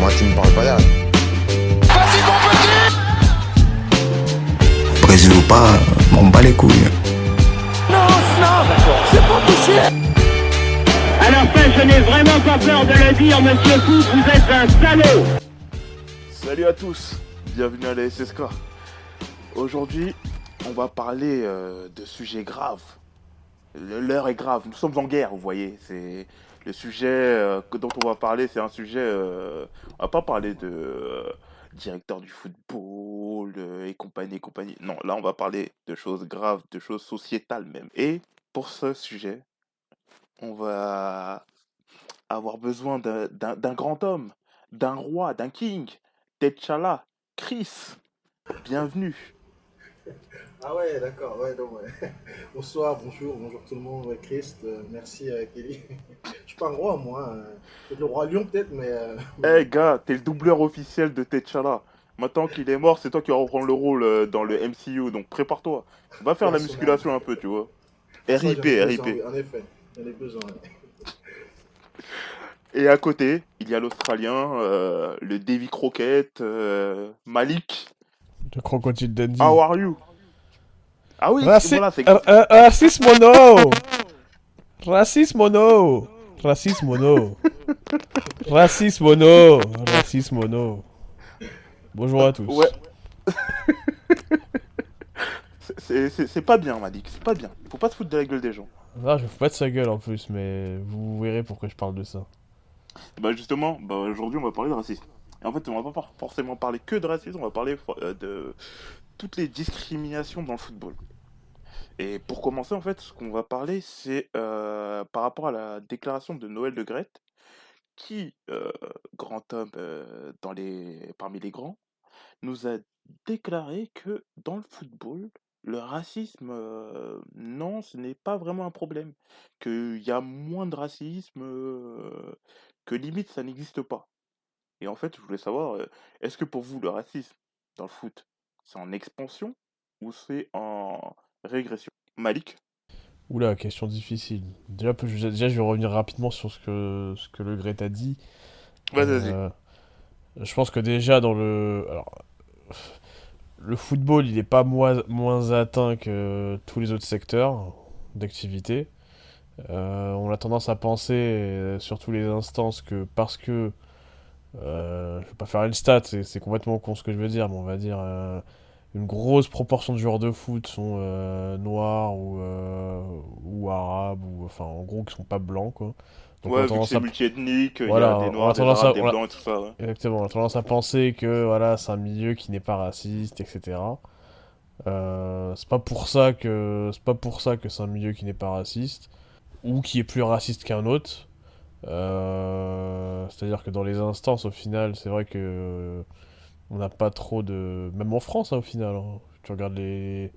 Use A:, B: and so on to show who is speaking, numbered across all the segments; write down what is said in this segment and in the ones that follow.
A: Moi, tu me parles pas là.
B: Vas-y mon petit
A: Brésil ou pas, m'en bats les couilles.
B: Non, non, c'est pas
C: À la fin, je n'ai vraiment pas peur de le dire, monsieur Fou, vous êtes un salaud
D: Salut à tous, bienvenue à la SSK. Aujourd'hui, on va parler euh, de sujets graves. L'heure est grave, nous sommes en guerre, vous voyez. C'est le sujet euh, dont on va parler, c'est un sujet. euh, on va pas parler de euh, directeur du football euh, et compagnie et compagnie. Non, là, on va parler de choses graves, de choses sociétales même. Et pour ce sujet, on va avoir besoin d'un grand homme, d'un roi, d'un king, T'Challa, Chris. Bienvenue.
E: Ah ouais, d'accord, ouais, non, ouais. Bonsoir, bonjour, bonjour tout le monde, ouais, Christ, euh, merci euh, Kelly. Je suis pas un roi, moi, euh, le roi lion peut-être, mais... euh,
D: Eh gars, t'es le doubleur officiel de T'Challa. Maintenant qu'il est mort, c'est toi qui vas reprendre le rôle euh, dans le MCU, donc prépare-toi. Va faire la musculation un peu, tu vois. RIP, RIP.
E: oui, En effet, j'en ai besoin. ouais.
D: Et à côté, il y a l'Australien, euh, le Davy Crockett, euh, Malik.
F: Le crocodile Dundee.
D: How are you? Ah oui,
F: Raci-
D: voilà, c'est...
F: Racisme mono Racisme mono Racisme mono Racisme mono Racisme mono Bonjour à tous.
D: Ouais. C'est- pas bien, Malik, c'est pas bien. Faut pas se foutre de la gueule des gens.
F: Ah, je fous pas de sa gueule en plus, mais vous verrez pourquoi je parle de ça.
D: Bah justement, bah aujourd'hui on va parler de racisme. Et en fait, on va pas forcément parler que de racisme, on va parler euh, de toutes les discriminations dans le football. Et pour commencer, en fait, ce qu'on va parler, c'est euh, par rapport à la déclaration de Noël de Grette, qui, euh, grand homme euh, dans les... parmi les grands, nous a déclaré que dans le football, le racisme, non, ce n'est pas vraiment un problème. Qu'il y a moins de racisme, que limite ça n'existe pas. Et en fait, je voulais savoir, est-ce que pour vous, le racisme dans le foot, c'est en expansion ou c'est en régression? Malik?
F: Oula, question difficile. Déjà, déjà, je vais revenir rapidement sur ce que, ce que le Greta dit.
D: Vas-y.
F: Euh, je pense que déjà dans le... Alors, le football, il n'est pas moins, moins atteint que tous les autres secteurs d'activité. Euh, on a tendance à penser, euh, sur tous les instances, que parce que... euh, je vais pas faire une stat, c'est complètement con ce que je veux dire, mais on va dire... euh, une grosse proportion de joueurs de foot sont euh, noirs ou, euh, ou arabes, ou enfin en gros qui sont pas blancs quoi. Donc on a
D: Ouais, vu que
F: tendance
D: c'est
F: à-
D: multiethnique, il y a
F: on
D: des noirs, des
F: tendance à-
D: arabes, des
F: on
D: blancs et tout ça. ouais.
F: Exactement, on a tendance à penser que voilà, c'est un milieu qui n'est pas raciste, etc. Euh, c'est pas pour ça que c'est pas pour ça que c'est un milieu qui n'est pas raciste ou qui est plus raciste qu'un autre. Euh, c'est-à-dire que dans les instances, au final, c'est vrai que euh, on n'a pas trop de, même en France, hein, au final. hein. Tu regardes les,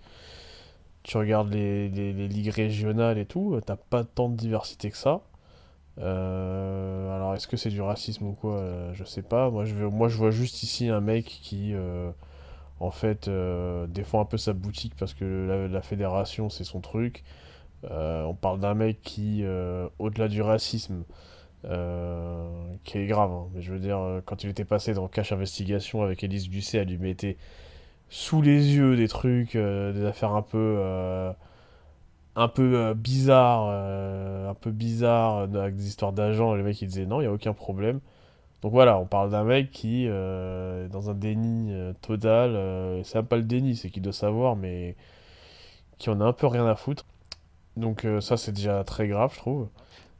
F: tu regardes les, ligues régionales et tout, t'as pas tant de diversité que ça. Euh, alors, est-ce que c'est du racisme ou quoi Je sais pas. Moi je, moi, je vois juste ici un mec qui, en fait, défend un peu sa boutique parce que la fédération, c'est son truc. Euh, on parle d'un mec qui, euh, au-delà du racisme, euh, qui est grave, hein, mais je veux dire, quand il était passé dans Cash Investigation avec Elise Lucet, elle lui mettait sous les yeux des trucs, des affaires un peu, un peu bizarres, un peu bizarres, euh, avec des histoires d'agents, et le mec il disait non, il n'y a aucun problème. Donc voilà, on parle d'un mec qui est dans un déni total, c'est pas le déni, c'est qu'il doit savoir, mais qui en a un peu rien à foutre. Donc euh, ça c'est déjà très grave, je trouve.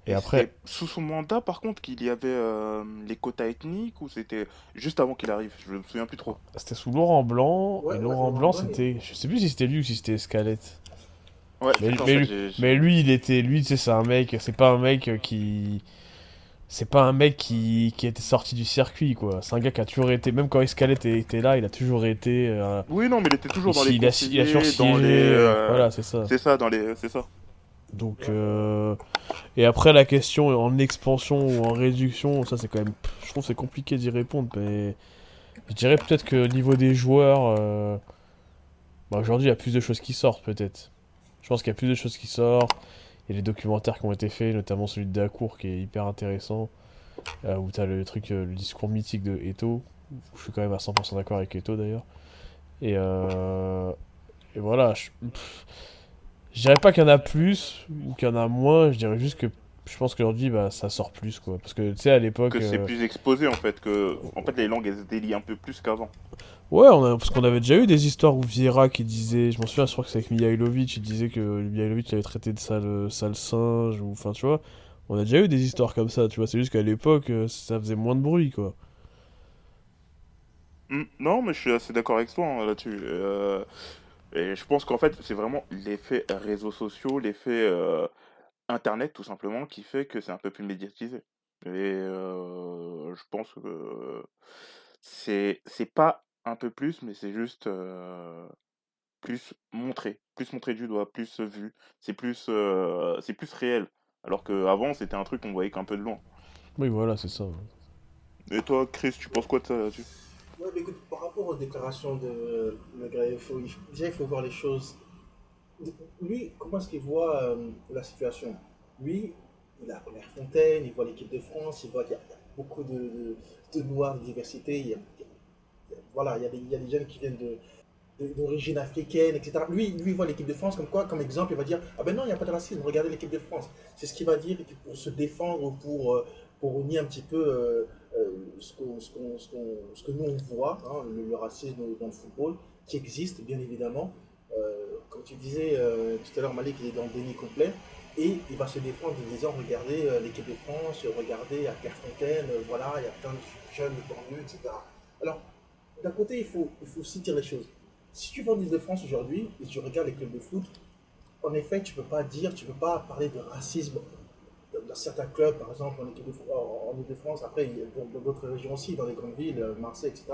F: Et après,
D: c'était sous son mandat, par contre, qu'il y avait euh, les quotas ethniques ou c'était juste avant qu'il arrive? Je me souviens plus trop.
F: c'était sous Laurent Blanc,
E: Ouais,
F: et
E: ouais,
F: Laurent Blanc c'était, je sais plus si c'était lui ou si c'était Escalette.
D: Ouais,
F: Mais- mais
D: fait,
F: lui- Mais lui, il était, lui, tu sais, c'est un mec, c'est pas un mec euh, qui, c'est pas un mec qui, qui était sorti du circuit, quoi. C'est un gars qui a toujours été, même quand Escalette était là, il a toujours été. euh,
D: Oui, non, mais il était toujours dans les
F: il a, il a
D: dans
F: siégé,
D: les.
F: euh, voilà, c'est ça.
D: C'est ça, dans les. C'est ça.
F: Donc, euh, et après la question en expansion ou en réduction, ça c'est quand même, je trouve c'est compliqué d'y répondre, mais je dirais peut-être que au niveau des joueurs, euh, bah, aujourd'hui il y a plus de choses qui sortent peut-être. Je pense qu'il y a plus de choses qui sortent. Il y a des documentaires qui ont été faits, notamment celui de Dacour qui est hyper intéressant. euh, où t'as le truc, euh, le discours mythique de Eto. Je suis quand même à 100% d'accord avec Eto d'ailleurs. Et, et voilà, je, je dirais pas qu'il y en a plus ou qu'il y en a moins, je dirais juste que je pense qu'aujourd'hui bah, ça sort plus quoi. Parce que tu sais, à l'époque.
D: Que c'est
F: euh,
D: plus exposé en fait, que en fait les langues elles se délient un peu plus qu'avant.
F: Ouais, on a, parce qu'on avait déjà eu des histoires où Vieira qui disait, je m'en souviens, je crois que c'est avec Mihailovic, il disait que Mihailovic l'avait traité de sale, sale singe, ou enfin tu vois, on a déjà eu des histoires comme ça, tu vois, c'est juste qu'à l'époque euh, ça faisait moins de bruit quoi.
D: Hmm, non, mais je suis assez d'accord avec toi hein, là-dessus. Euh, et je pense qu'en fait c'est vraiment l'effet réseaux sociaux, l'effet euh, internet tout simplement qui fait que c'est un peu plus médiatisé. Et euh, je pense que c'est c'est pas un peu plus, mais c'est juste euh, plus montré, plus montré du doigt, plus vu. C'est plus, c'est plus réel. Alors qu'avant, c'était un truc qu'on voyait qu'un peu de loin.
F: Oui, voilà, c'est ça.
D: Et toi, Chris, tu penses quoi de ça là-dessus?
E: Ouais, mais écoute, par rapport aux déclarations de Maigret, il faut, déjà il faut voir les choses. Lui, comment est-ce qu'il voit euh, la situation? Lui, il a Clairefontaine, il voit l'équipe de France, il voit qu'il y a beaucoup de, de, de noirs, de diversité. Il y a, voilà, il y, a des, il y a des jeunes qui viennent de d'origine africaine, etc. Lui, lui voit l'équipe de France comme quoi, comme exemple, il va dire Ah ben non, il n'y a pas de racisme, regardez l'équipe de France. C'est ce qu'il va dire pour se défendre, ou pour, euh, pour nier un petit peu euh, ce, qu'on- ce, que nous on voit, hein, le, racisme dans le football, qui existe bien évidemment. Euh, comme tu disais euh, tout à l'heure, Malik, il est dans le déni complet. Et il va se défendre en disant Regardez euh, l'équipe de France, regardez à Clairefontaine, euh, voilà, il y a plein de jeunes de banlieue, etc. Alors, d'un côté, il faut, il faut aussi dire les choses. Si tu vas en Ile-de-France aujourd'hui et tu regardes les clubs de foot, en effet, tu peux pas dire, tu peux pas parler de racisme dans certains clubs, par exemple en Ile-de-France, après dans d'autres régions aussi, dans les grandes villes, euh, Marseille, etc.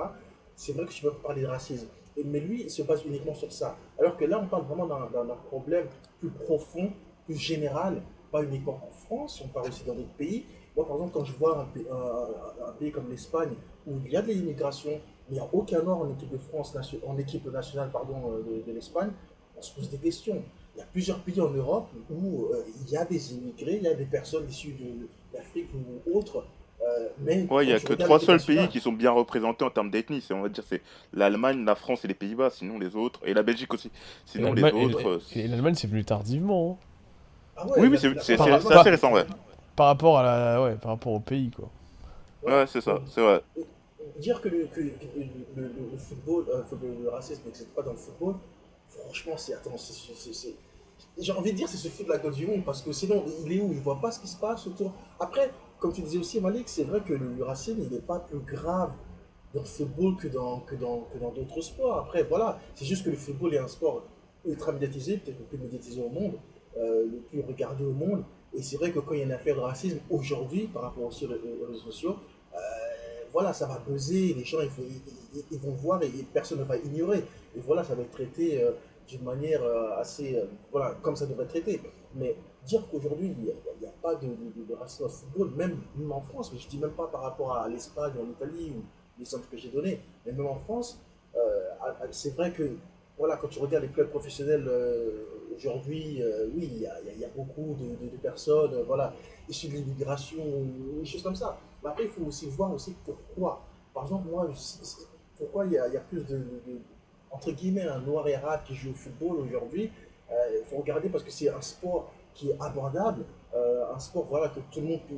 E: C'est vrai que tu peux parler de racisme. Mais lui, il se base uniquement sur ça. Alors que là, on parle vraiment d'un problème plus profond, plus général, pas uniquement en France, on parle aussi dans d'autres pays. Moi, par exemple, quand je vois un, pays- comme l'Espagne, où il y a de l'immigration, mais il n'y a aucun noir en équipe de France, en équipe nationale pardon, euh, de l'Espagne, on se pose des questions. Il y a plusieurs pays en Europe où euh, il y a des immigrés, il y a des personnes issues de- d'Afrique ou autres. euh, mais
D: Ouais, il y a que trois seuls pays qui sont bien représentés en termes d'ethnie. C'est, on va dire, c'est l'Allemagne, la France et les Pays-Bas. Sinon les autres et la Belgique aussi. Sinon les autres. euh,
F: et- et l'Allemagne c'est venu tardivement. hein.
E: Ah ouais,
D: Oui, c'est, assez récent, ouais.
F: Par rapport à la, ouais, par rapport au pays quoi.
D: Ouais, c'est ça, c'est vrai.
E: dire que le, que, que le, le- le- le football, euh, le racisme n'existe pas dans le football, franchement, c'est. Attends, c'est. J'ai envie de dire, c'est se foutre de la gueule du monde, parce que sinon, il est où? Il voit pas ce qui se passe autour. Après, comme tu disais aussi, Malik, c'est vrai que le, racisme, il n'est pas plus grave dans le football que dans que dans que dans d'autres sports. Après, voilà, c'est juste que le football est un sport ultra médiatisé, peut-être le plus médiatisé au monde, euh, le plus regardé au monde. Et c'est vrai que quand il y a une affaire de racisme aujourd'hui, par rapport aux aux réseaux sociaux, euh, voilà, ça va buzzer, les gens ils, vont- voir et personne ne va ignorer. Et voilà, ça va être traité euh, d'une manière euh, assez, euh, voilà, comme ça devrait être traité. Mais dire qu'aujourd'hui il n'y a, pas de, de, de racisme au football, même, même en France, mais je dis même pas par rapport à l'Espagne en Italie ou l'exemple que j'ai donné, mais même en France, euh, c'est vrai que voilà, quand tu regardes les clubs professionnels aujourd'hui, oui, il y a, beaucoup de, personnes, voilà, issues de l'immigration, des choses comme ça. Mais après, il faut aussi voir aussi pourquoi. Par exemple, moi, pourquoi il y a, plus de- entre guillemets, un noir et arabe qui joue au football aujourd'hui. Euh, Il faut regarder parce que c'est un sport qui est abordable, euh, un sport voilà, que tout le monde peut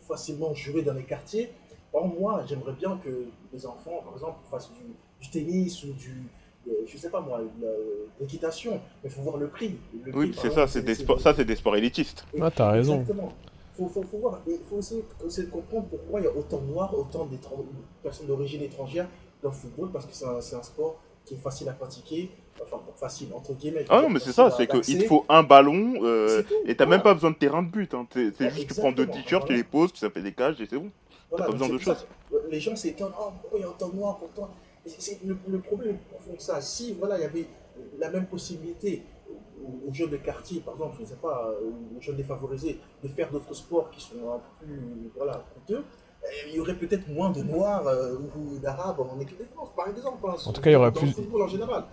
E: facilement jouer dans les quartiers. Or, moi, j'aimerais bien que les enfants, par exemple, fassent du, du tennis ou du, euh, je sais pas moi, de l'équitation. Mais il faut voir le prix. Le
D: Oui, c'est ça, c'est des sports, ça c'est des sports élitistes.
F: Ah, t'as raison.
E: Exactement. Faut, faut, faut voir. Il faut aussi essayer de comprendre pourquoi il y a autant de noirs, autant de personnes d'origine étrangère dans le football, parce que c'est un, c'est un sport qui est facile à pratiquer. Enfin, facile, entre guillemets.
D: Ah non, mais c'est ça, c'est qu'il te faut un ballon euh,
E: tout,
D: et t'as
E: voilà.
D: même pas besoin de terrain de but. Hein. C'est
E: Ouais,
D: juste tu prends deux t-shirts, tu les poses, tu ça fait des cages et c'est bon.
E: Voilà,
D: pas
E: donc
D: besoin de
E: pour
D: choses.
E: que Les gens s'étonnent, oh, pourquoi il y a de Et c'est- c'est- le, le problème profond que ça. Si voilà, il y avait la même possibilité aux, aux jeunes de quartier, par exemple, je ne sais pas, euh, aux jeunes défavorisés, de faire d'autres sports qui sont un peu plus voilà, coûteux, il y aurait peut-être moins de Noirs euh, ou d'Arabes en équipe de France, par exemple. hein,
F: En tout cas, il y aurait plus-.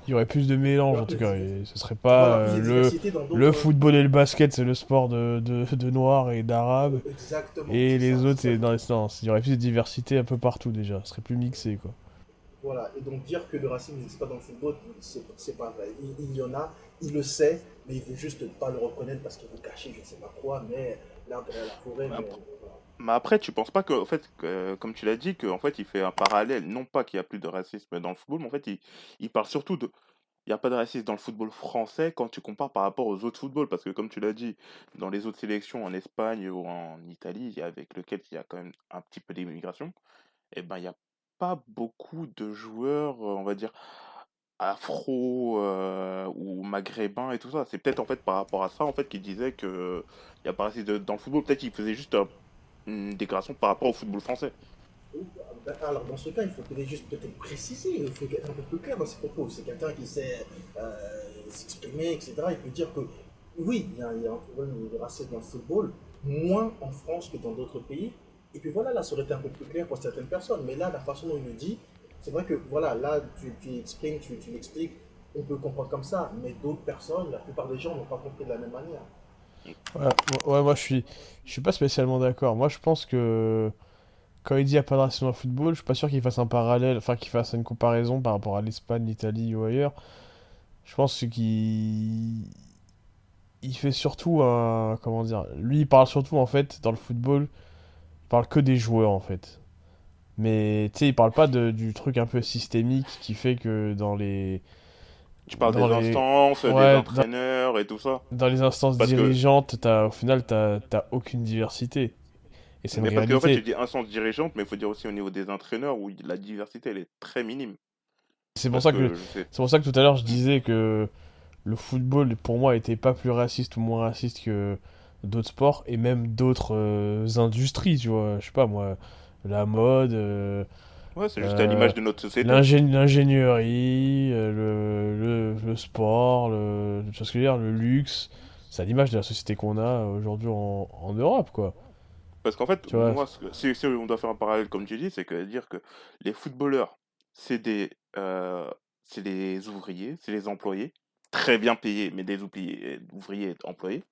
F: Il y aurait plus de mélange en tout cas. Et ce serait pas
E: Voilà,
F: euh, le, le football et le basket, c'est le sport de, de, de noirs et d'arabes.
E: Exactement.
F: Et les
E: ça,
F: autres,
E: c'est
F: dans les sens. Il y aurait plus de diversité un peu partout déjà. Ce serait plus mixé quoi.
E: Voilà, et donc dire que le racisme n'existe pas dans le football, c'est c'est pas vrai. Il, il y en a, il le sait, mais il veut juste pas le reconnaître parce qu'il veut cacher je ne sais pas quoi, mais l'arbre derrière la forêt.
D: Mais
E: mais,
D: après-
E: voilà.
D: Mais après, tu penses pas que, fait, comme tu l'as dit, qu'en fait, il fait un parallèle, non pas qu'il y a plus de racisme dans le football, mais en fait, il, parle surtout de. Il n'y a pas de racisme dans le football français quand tu compares par rapport aux autres footballs, parce que comme tu l'as dit, dans les autres sélections en Espagne ou en Italie, avec lequel il y a quand même un petit peu d'immigration, eh ben, il n'y a pas beaucoup de joueurs, euh, on va dire, afro euh, ou maghrébins et tout ça. C'est peut-être en fait par rapport à ça en fait qu'il disait que il n'y a pas racisme de- dans le football. Peut-être qu'il faisait juste un- une déclaration par rapport au football français.
E: Alors dans ce cas, il faut peut-être juste peut-être préciser, il faut être un peu plus clair dans ses propos. C'est quelqu'un qui sait euh, s'exprimer, etc. Il peut dire que oui, il y, a, il y a un problème de racisme dans le football, moins en France que dans d'autres pays. Et puis voilà, là, ça aurait été un peu plus clair pour certaines personnes. Mais là, la façon dont il le dit, c'est vrai que voilà, là, tu, tu exprimes, tu, tu l'expliques, on peut comprendre comme ça. Mais d'autres personnes, la plupart des gens n'ont pas compris de la même manière.
F: Ouais, moi je suis, je suis pas spécialement d'accord. Moi je pense que quand il dit il n'y a pas de racisme le football, je suis pas sûr qu'il fasse un parallèle, enfin qu'il fasse une comparaison par rapport à l'Espagne, l'Italie ou ailleurs. Je pense qu'il il fait surtout un, comment dire, lui il parle surtout en fait dans le football, il parle que des joueurs en fait. Mais tu sais, il parle pas de, du truc un peu systémique qui fait que dans les
D: Tu parles
F: Dans
D: des
F: les-
D: instances,
F: Ouais,
D: des
F: dans-
D: entraîneurs et tout ça.
F: dans les instances
D: Parce que-
F: dirigeantes, t'as, au final, t'as, t'as aucune diversité. Et c'est une
D: Mais parce qu'en fait, tu dis instance dirigeante, mais il faut dire aussi au niveau des entraîneurs où la diversité elle est très minime.
F: C'est pour ça que, c'est pour ça que tout à l'heure je disais que le football pour moi était pas plus raciste ou moins raciste que d'autres sports et même d'autres euh, industries, tu vois. Je sais pas moi, la mode, euh,
D: Ouais, c'est juste
F: Euh,
D: à l'image de notre société.
F: l'ingé- l'ingénierie, euh, le, le, le sport, le, ce que je veux dire, le luxe. C'est à l'image de la société qu'on a aujourd'hui en, en Europe, quoi.
D: Parce qu'en fait,
F: Tu vois.
D: moi, si, si on doit faire un parallèle, comme tu dis, c'est que dire que les footballeurs, c'est des, euh, c'est des ouvriers, c'est des employés, très bien payés, mais des ouvriers, ouvriers employés.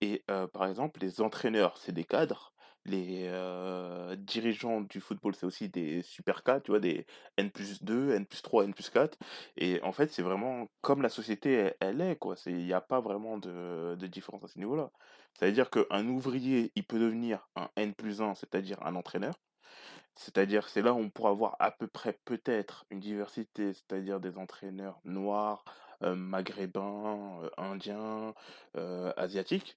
D: Et euh, par exemple, les entraîneurs, c'est des cadres. Les euh, dirigeants du football, c'est aussi des super cadres, tu vois, des N plus 2, N plus 3, N plus 4. Et en fait, c'est vraiment comme la société, elle, elle est, quoi. Il n'y a pas vraiment de, de différence à ce niveau-là. Ça veut dire qu'un ouvrier, il peut devenir un N plus 1, c'est-à-dire un entraîneur. C'est-à-dire, c'est là où on pourra avoir à peu près peut-être une diversité, c'est-à-dire des entraîneurs noirs, euh, maghrébins, euh, indiens, asiatiques.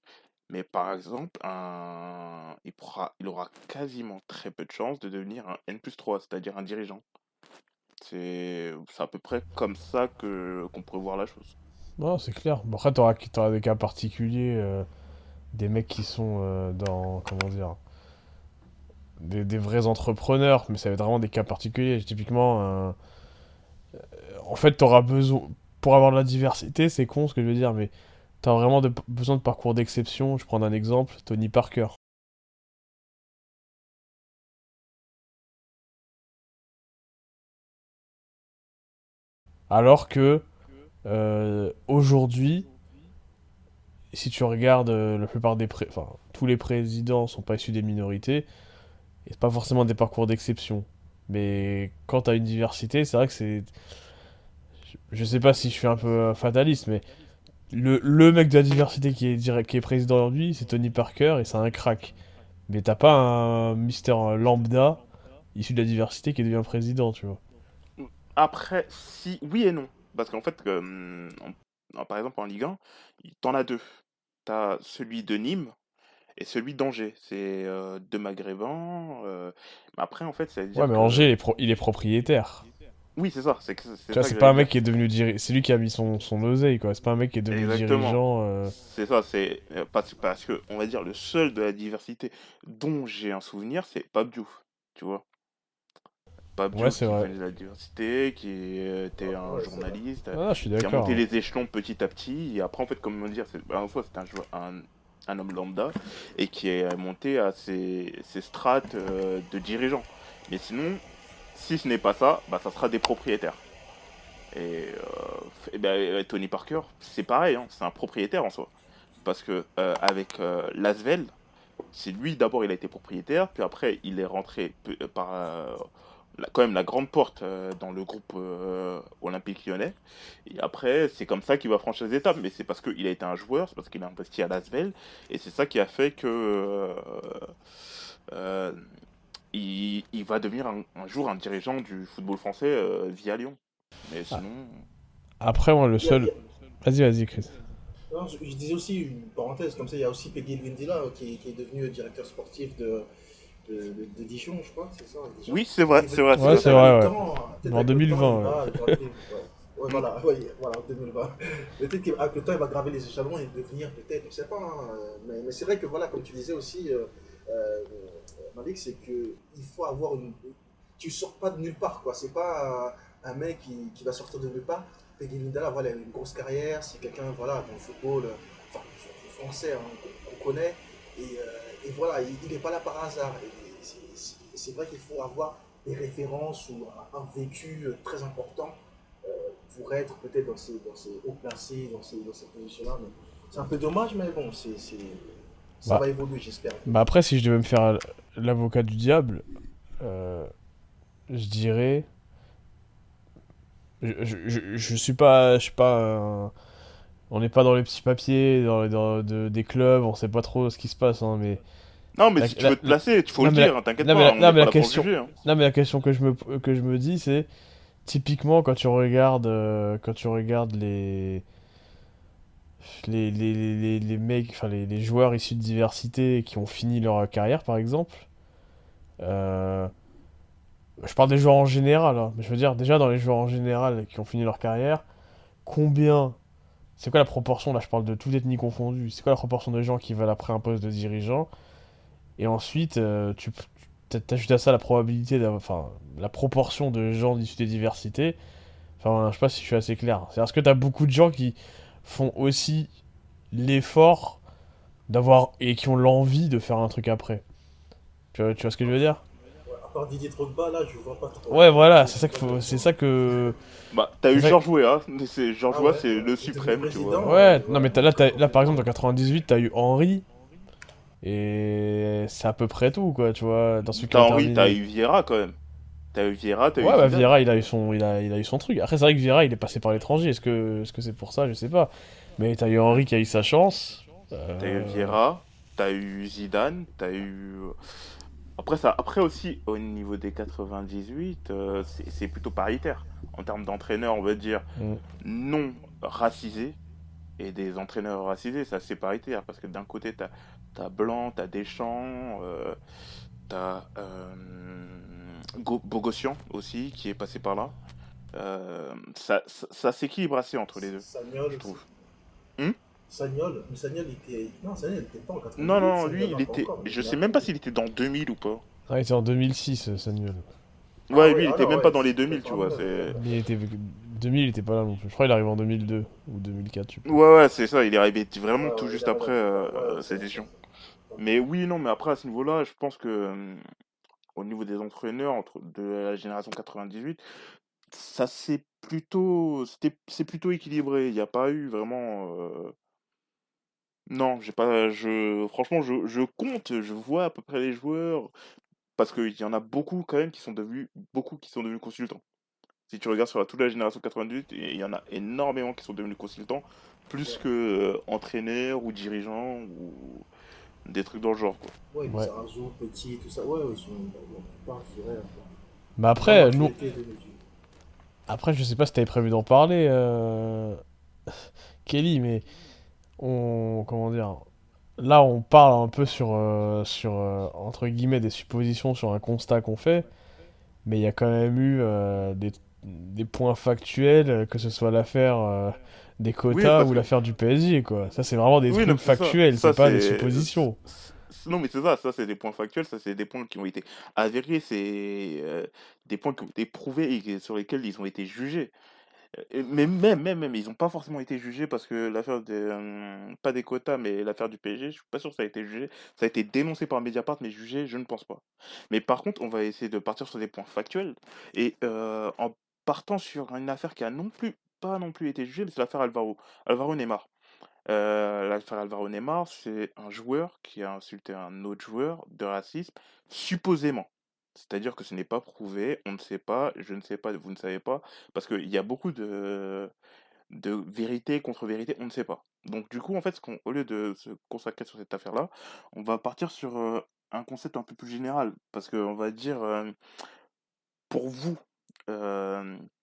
D: Mais par exemple, un... il, pourra... il aura quasiment très peu de chances de devenir un N plus 3, c'est-à-dire un dirigeant. C'est à peu près comme ça qu'on pourrait voir la chose.
F: Non, c'est clair. Après, t'auras, t'auras des cas particuliers, euh, des mecs qui sont euh, dans, comment dire, des, des vrais entrepreneurs, mais ça va être vraiment des cas particuliers. Typiquement, euh, en fait, t'auras besoin, pour avoir de la diversité, c'est con ce que je veux dire, mais t'as vraiment besoin de parcours d'exception. Je prends un exemple, Tony Parker. Alors que euh, aujourd'hui, si tu regardes euh, la plupart des enfin, tous les présidents sont pas issus des minorités, et c'est pas forcément des parcours d'exception. Mais quand t'as une diversité, c'est vrai que c'est. je- Je sais pas si je suis un peu euh, fataliste, mais le, le mec de la diversité qui est, direct, qui est président aujourd'hui, c'est Tony Parker et c'est un crack. Mais t'as pas un Mister Lambda issu de la diversité qui devient président, tu vois.
D: Après, si, oui et non. Parce qu'en fait, euh, en- en- par exemple, en Ligue 1, il- t'en as deux. T'as celui de Nîmes et celui d'Angers. C'est euh, deux maghrébins. euh, Mais après, en fait, ça veut dire
F: Ouais, mais
D: que-
F: Angers, il est, pro- il est propriétaire.
D: Oui, c'est ça. C'est que- c'est
F: pas un mec qui est devenu diri- c'est lui qui a mis son, son oseille, quoi. C'est pas un mec qui est devenu
D: Exactement.
F: dirigeant. euh,
D: C'est ça, c'est euh, parce, parce que, on va dire, le seul de la diversité dont j'ai un souvenir, c'est Pape Diouf, tu vois. Pape
F: Ouais,
D: Diouf qui
F: vrai.
D: de la diversité, qui était un
E: Ouais,
D: journaliste,
F: Ah, je suis
D: qui a monté les échelons petit à petit, et après, en fait, comme on dire, c'est, bah, en soi, c'est un, un, un homme lambda, et qui est monté à ces, ces strates euh, de dirigeants. Mais sinon, si ce n'est pas ça, bah, ça sera des propriétaires. Et, euh, ben, Tony Parker, c'est pareil, hein, c'est un propriétaire en soi. Parce que euh, avec euh, Lasvel, c'est lui d'abord il a été propriétaire, puis après il est rentré par la- quand même la grande porte dans le groupe olympique lyonnais. Et après, c'est comme ça qu'il va franchir les étapes, mais c'est parce qu'il a été un joueur, c'est parce qu'il a investi à Lasvel, et c'est ça qui a fait que il, il va devenir un, un jour un dirigeant du football français euh, via Lyon. Mais sinon,
F: Après, moi, le seul. Vas-y, vas-y, Chris.
E: Non, je, je disais aussi une parenthèse, comme ça, il y a aussi Peggy Lwindila qui, qui est devenu directeur sportif de, de, de- de Dijon, je crois, c'est ça Dijon
D: oui, c'est vrai, c'est vrai.
F: Ouais,
D: c'est vrai.
F: ouais. En
E: avec le
F: 2020,
E: temps,
F: ouais.
E: va ouais. Voilà, ouais, voilà, en 2020. Peut-être qu'avec le temps, il va graver les échelons et devenir peut-être, on ne sait pas. hein, Mais, mais c'est vrai que, voilà, comme tu disais aussi, euh, euh, Malik, c'est qu'il faut avoir une. Tu sors pas de nulle part, quoi. C'est pas un, un mec qui, qui va sortir de nulle part. Peggy Lindala, voilà, il a une grosse carrière, c'est quelqu'un, voilà, dans le football, euh, enfin, français, hein, qu'on connaît. Et, euh, et voilà, il n'est pas là par hasard. C'est- vrai qu'il faut avoir des références ou un, un vécu euh, très important euh, pour être peut-être dans ces, dans ces hauts placés, dans ces, dans ces positions-là. C'est un peu dommage, mais bon, c'est- ça
F: Bah.
E: va évoluer, j'espère.
F: Bah après, si je devais me faire l'avocat du diable, euh, je dirais... Je, je, je, je suis pas... Je suis pas On n'est pas dans les petits papiers dans, dans- de- des clubs, on sait pas trop ce qui se passe, hein, mais...
D: Non, mais
F: La-
D: si tu
F: la-
D: veux te placer, il faut le dire, hein, t'inquiète
F: non,
D: pas,
F: mais la-
D: on
F: non, mais la question-
D: juger. hein.
F: Non, mais la question que je me, que je me dis, c'est... Typiquement, quand tu regardes, euh, quand tu regardes les... Les, les, les, les mecs, enfin les, les joueurs issus de diversité qui ont fini leur carrière, par exemple, euh, je parle des joueurs en général, hein, mais je veux dire, déjà dans les joueurs en général qui ont fini leur carrière, combien, c'est quoi la proportion, là je parle de toute ethnie confondue, c'est quoi la proportion de gens qui veulent après un poste de dirigeant, et ensuite euh, tu t'ajoutes à ça la probabilité, d'avoir- enfin la proportion de gens issus des diversités, enfin je sais pas si je suis assez clair, c'est parce que t'as beaucoup de gens qui font aussi l'effort d'avoir, et qui ont l'envie de faire un truc après. Tu vois, tu vois ce que je veux dire?
E: Ouais, à part Didier Drogba, là, je vois pas trop.
F: Ouais, voilà, c'est ça qu'il faut, c'est ça que.
D: Bah, t'as eu Georges Weah, mais c'est Georges
E: Ah ouais,
D: c'est le suprême, tu vois.
F: Ouais, non, mais t'as- là, t'as- là, par exemple, en 98, t'as eu Henry. Et c'est à peu près tout, quoi, tu vois. Dans a
D: Henri,
F: terminé.
D: t'as eu Vieira quand même. T'as eu Vieira, t'as eu
F: Ouais, bah. Vieira, il a eu son, il a, il a eu son truc. Après, c'est vrai que Vieira, il est passé par l'étranger. Est-ce que, est-ce que c'est pour ça? Je sais pas. Mais t'as eu Henry qui a eu sa chance. Euh,
D: T'as eu Vieira, t'as eu Zidane, t'as eu. Après, ça, après aussi, au niveau des 98, euh, c'est plutôt paritaire. En termes d'entraîneurs, on va dire
F: Mm.
D: non racisés et des entraîneurs racisés, ça c'est paritaire. Parce que d'un côté, t'as as Blanc, t'as Deschamps, euh, t'as euh, Go- Bogossian aussi qui est passé par là. Euh, ça ça, ça s'équilibre assez entre les deux,
E: Sagnol,
D: je trouve.
E: Sagnol, mais Sagnol était. Non, Sagnol était pas en 98.
D: Non, non,
E: Sagnol,
D: lui, il était.
E: encore,
D: Je sais même pas s'il était dans 2000 ou pas.
F: Ah, il était en 2006, euh, Samuel.
E: Ah
D: Ouais,
E: ouais,
D: lui, il
E: ah
D: était même
E: ouais,
D: pas dans les
E: c'était
D: 2000, tu vois. c'est-
F: Il était 2000, il était pas là non plus. Je crois qu'il arrive en 2002 ou 2004, je sais plus.
D: Ouais, ouais, c'est ça, il est arrivé vraiment
E: Ouais,
D: tout
E: ouais,
D: juste après euh, cette édition. Mais oui, non, mais après, à ce niveau-là, je pense que hum, au niveau des entraîneurs entre, de la génération 98, ça c'est plutôt, c'était, c'est plutôt équilibré. Il n'y a pas eu vraiment. euh, Non, j'ai pas. Je, franchement, je, je compte, je vois à peu près les joueurs parce qu'il y en a beaucoup quand même qui sont devenus, beaucoup qui sont devenus consultants. Si tu regardes sur la- toute la génération 98, il y en a énormément qui sont devenus consultants, plus
E: Ouais.
D: que euh, entraîneurs ou dirigeants ou des trucs dans le genre. Quoi.
E: Ouais,
F: Ouais.
E: Lizarazu, Petit, tout ça. Ouais, ouais, ils sont. Dirais. enfin,
F: Mais après, nous. Après, je sais pas si t'avais prévu d'en parler, euh, Kelly, mais on, comment dire, là on parle un peu sur, euh, sur euh, entre guillemets des suppositions sur un constat qu'on fait, mais il y a quand même eu euh, des, des points factuels, que ce soit l'affaire des quotas ou
D: que-
F: l'affaire du PSG, quoi. Ça, c'est vraiment des
D: Oui,
F: trucs
D: non,
F: factuels, c'est pas des suppositions.
D: Non, mais c'est ça, ça c'est des points factuels, ça c'est des points qui ont été avérés, c'est des points qui ont été prouvés et sur lesquels ils ont été jugés. Mais même, même, même, ils n'ont pas forcément été jugés parce que l'affaire des, euh, pas des quotas, mais l'affaire du PSG, je suis pas sûr que ça a été jugé. Ça a été dénoncé par Mediapart, mais jugé, je ne pense pas. Mais par contre, on va essayer de partir sur des points factuels et euh, en partant sur une affaire qui a non plus, pas non plus été jugée, mais c'est l'affaire Alvaro, Alvaro Neymar. Euh, l'affaire Alvaro Neymar, c'est un joueur qui a insulté un autre joueur de racisme, supposément. C'est-à-dire que ce n'est pas prouvé, on ne sait pas, je ne sais pas, vous ne savez pas, parce qu'il y a beaucoup de, vérité contre vérité, on ne sait pas. Donc du coup, en fait, au lieu de se consacrer sur cette affaire-là, on va partir sur un concept un peu plus général, parce qu'on va dire, pour vous,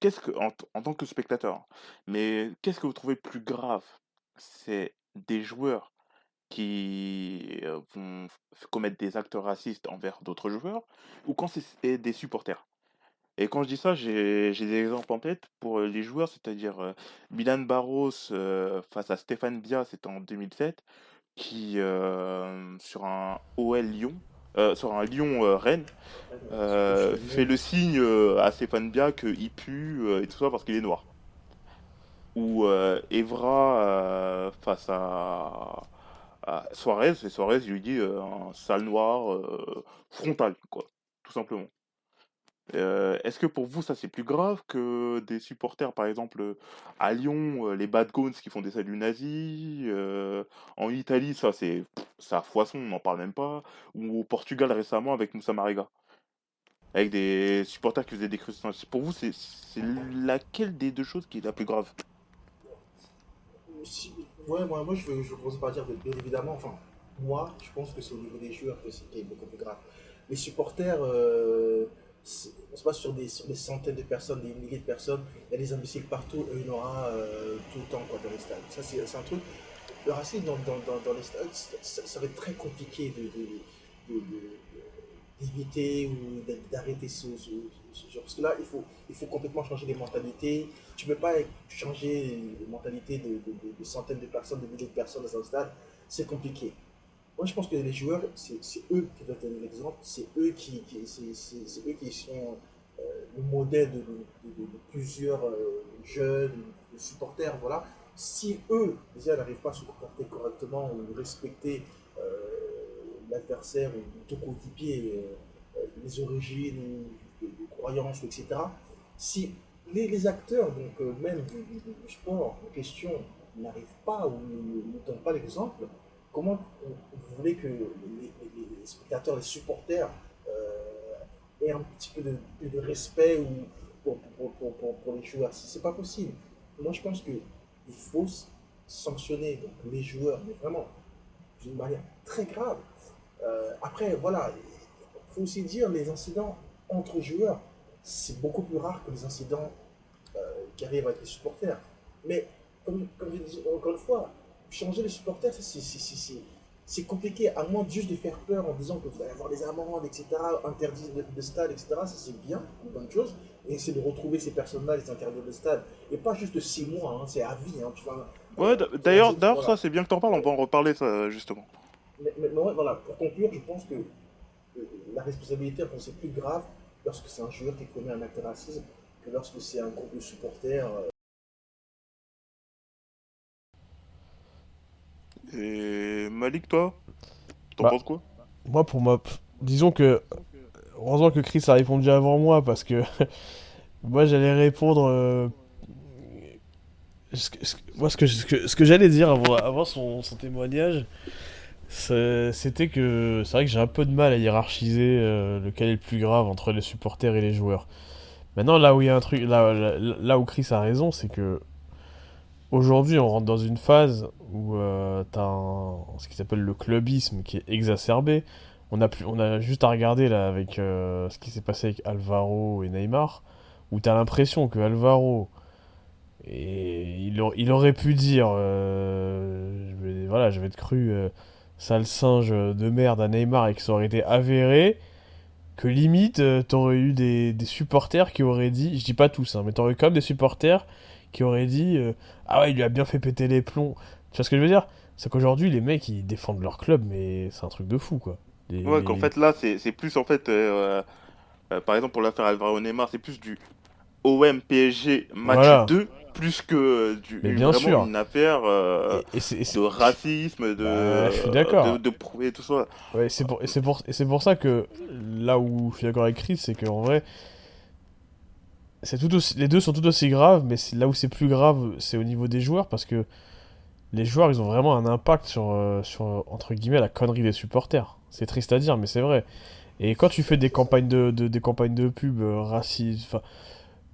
D: qu'est-ce que, en, en tant que spectateur, mais qu'est-ce que vous trouvez plus grave? C'est des joueurs qui euh, vont commettre des actes racistes envers d'autres joueurs, ou quand c'est des supporters? Et quand je dis ça, j'ai des exemples en tête pour euh, les joueurs, c'est-à-dire euh, Milan Barros face à Stéphane Dia, c'était en 2007, qui sur un OL Lyon, sur un Lyon Rennes, euh, fait le signe à Stéphane Bia qu'il pue et tout ça parce qu'il est noir. Ou Evra face à, à Suarez, et Suarez lui dit euh, un sale noir euh, frontal, quoi, tout simplement. Euh, est-ce que pour vous ça c'est plus grave que des supporters par exemple à Lyon les Bad Goons qui font des saluts nazis en Italie ça c'est ça foisson on n'en parle même pas ou au Portugal récemment avec Moussa Marega? Avec des supporters qui faisaient des crucifixions pour vous c'est laquelle des deux choses qui est la plus grave?
E: Ouais, moi, moi je veux commencer par dire, bien évidemment, enfin, moi, je pense que c'est au niveau des joueurs que c'est beaucoup plus grave. Les supporters, euh, on se passe sur des, sur des centaines de personnes, des milliers de personnes, il y a des imbéciles partout et il y en aura euh, tout le temps quoi, dans les stades. Ça, c'est un truc. Le racisme dans, dans, dans, dans les stades, ça, va être très compliqué de, de, d'éviter ou d'a- d'arrêter ce, ce, ce genre. Parce que là, il faut, il faut complètement changer les mentalités. Tu ne peux pas changer les mentalités de, centaines de personnes, de milliers de personnes dans un stade. C'est compliqué. Moi, je pense que les joueurs, c'est eux qui doivent donner l'exemple. C'est eux qui, eux qui sont euh, le modèle de, plusieurs euh, jeunes, de supporters. Voilà. Si eux, déjà, n'arrivent pas à se comporter correctement ou respecter euh, l'adversaire ou ton coéquipier, les origines, les, les croyances, etc. Si les, acteurs, donc euh, même du, sport en question, n'arrivent pas ou ne, ne donnent pas l'exemple, comment vous voulez que les, spectateurs, les supporters euh, aient un petit peu de, respect ou pour, les joueurs? C'est c'est pas possible. Moi, je pense qu'il faut s- sanctionner les joueurs, mais vraiment d'une manière très grave. Euh, après, voilà, il faut aussi dire les incidents entre joueurs, c'est beaucoup plus rare que les incidents euh, qui arrivent avec les supporters. Mais comme, comme je dis encore une fois, changer les supporters, c'est- c'est- c'est c'est- c'est compliqué, à moins juste de faire peur en disant que vous allez avoir des amendes, etc., interdits de, de stade, etc. Ça, c'est bien, une bonne chose. Et essayer de retrouver ces personnes-là, les interdits de stade. Et pas juste 6 mois, hein, c'est à vie. Hein, tu vois.
D: Ouais, d'ailleurs,
E: c'est- voilà.
D: ça c'est bien que t'en parles, on va en reparler ça justement.
E: Mais, mais- mais ouais, voilà, pour conclure, je pense que euh, la responsabilité, enfin, c'est plus grave lorsque c'est un joueur qui commet un acte de racisme que lorsque c'est un groupe de supporters. euh,
D: Et Malik, toi, t'en
F: Bah.
D: penses quoi?
F: Moi, pour moi, disons que. Heureusement que Chris a répondu avant moi parce que moi j'allais répondre. euh, ce que- ce que- moi, ce que, ce que, ce que j'allais dire avant, avant son, son témoignage, c'était que c'est vrai que j'ai un peu de mal à hiérarchiser euh, lequel est le plus grave entre les supporters et les joueurs. Maintenant, là où il y a un truc, là, là, où Chris a raison, c'est que aujourd'hui on rentre dans une phase où euh, t'as ce qui s'appelle le clubisme qui est exacerbé. On a, on a juste à regarder là avec euh, ce qui s'est passé avec Alvaro et Neymar, où t'as l'impression que Alvaro, et il, aur- il aurait pu dire, je vais, voilà, je vais être cru, sale singe de merde à Neymar et que ça aurait été avéré, que limite euh, t'aurais eu des, des supporters qui auraient dit, je dis pas tous, hein, mais t'aurais quand même des supporters qui auraient dit, euh, ah ouais, il lui a bien fait péter les plombs. Tu vois ce que je veux dire? C'est qu'aujourd'hui, les mecs, ils défendent leur club, mais c'est un truc de fou, quoi. Les-
D: Ouais,
F: les-
D: qu'en fait là, c'est plus en fait, euh, euh, par exemple pour l'affaire Alvaro Neymar, c'est plus du OM PSG match
F: Voilà.
D: 2 plus que du,
F: Mais bien
D: vraiment
F: sûr.
D: une affaire euh,
F: Et, et
D: de racisme, de,
F: Bah, je suis d'accord.
D: de, de prouver tout ça.
F: Ouais, c'est pour, et c'est pour, et pour ça que là où je suis d'accord avec Chris, c'est qu'en vrai, c'est tout aussi, les deux sont tout aussi graves, mais là où c'est plus grave, c'est au niveau des joueurs, parce que les joueurs, ils ont vraiment un impact sur, euh, sur entre guillemets, la connerie des supporters. C'est triste à dire, mais c'est vrai. Et quand tu fais des campagnes de, de- des campagnes de pub euh, racistes, enfin,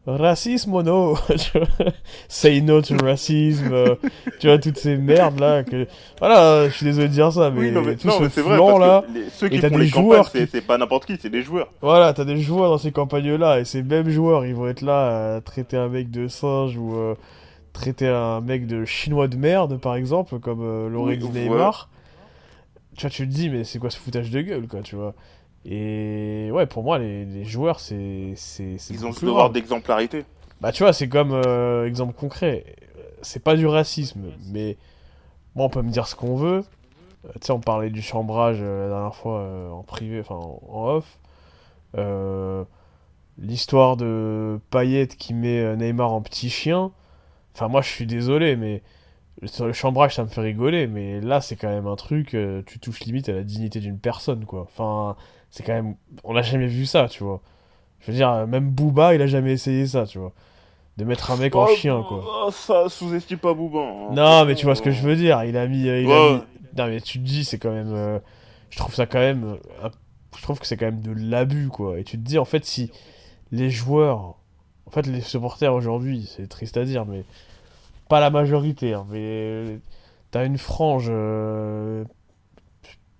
F: racisme no, tu vois, say no to racisme, euh, tu vois, toutes ces merdes là, que, voilà, je suis désolé de dire ça, mais,
D: oui, non, mais,
F: tout
D: non,
F: ce
D: mais vrai,
F: flanc, là,
D: les- ceux qui
F: et t'as des
D: les campagnes,
F: joueurs
D: c'est
F: qui-
D: c'est pas n'importe qui, c'est des joueurs.
F: Voilà, t'as des joueurs dans ces campagnes-là, et ces mêmes joueurs, ils vont être là à traiter un mec de singe ou euh, traiter un mec de chinois de merde, par exemple, comme euh, l'aurait
D: Oui,
F: dit Neymar. Tu vois, tu te dis, mais c'est quoi ce foutage de gueule, quoi, tu vois. Et ouais, pour moi, les, les joueurs, c'est.
D: Ils ont ce
F: plus
D: devoir d'exemplarité.
F: Bah, tu vois, c'est comme euh, exemple concret. C'est pas du racisme, mais bon, on peut me dire ce qu'on veut. Euh, tu sais, on parlait du chambrage euh, la dernière fois en privé, enfin en, en off. L'histoire de Payet qui met Neymar en petit chien. Enfin, moi, je suis désolé, mais sur le chambrage, ça me fait rigoler. Mais là, c'est quand même un truc, tu touches limite à la dignité d'une personne, quoi. Enfin, c'est quand même. On n'a jamais vu ça, tu vois. Je veux dire, même Booba, il a jamais essayé ça, tu vois. De mettre un mec en
D: Oh,
F: chien, quoi.
D: oh, ça sous-estime pas Bouba. hein.
F: Non, mais tu vois ce que je veux dire. Il a mis. euh, il a mis- Non, mais tu te dis, c'est quand même. euh, Je trouve ça quand même. euh, Je trouve que c'est quand même de l'abus, quoi. Et tu te dis, en fait, si les joueurs. En fait, les supporters aujourd'hui, c'est triste à dire, mais. Pas la majorité, hein, mais. T'as une frange. euh,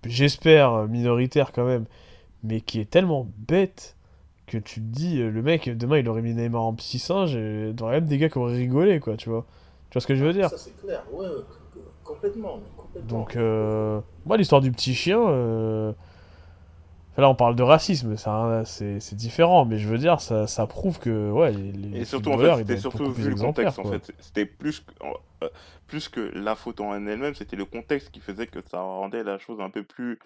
F: J'espère minoritaire quand même, mais qui est tellement bête que tu te dis, euh, le mec, demain il aurait mis Neymar en petit singe, et t'aurais même des gars qui auraient rigolé, quoi, tu vois. Tu vois ce que je veux dire?
E: Ça, c'est clair, ouais, ouais, complètement. complètement.
F: Donc, euh, moi, l'histoire du petit chien, euh, là, on parle de racisme, ça, c'est c'est différent, mais je veux dire, ça, ça prouve que, ouais, les, les
D: Et surtout, en fait, c'était surtout vu le contexte, en fait. C'était plus que, euh, plus que la faute en elle-même, c'était le contexte qui faisait que ça rendait la chose un peu plus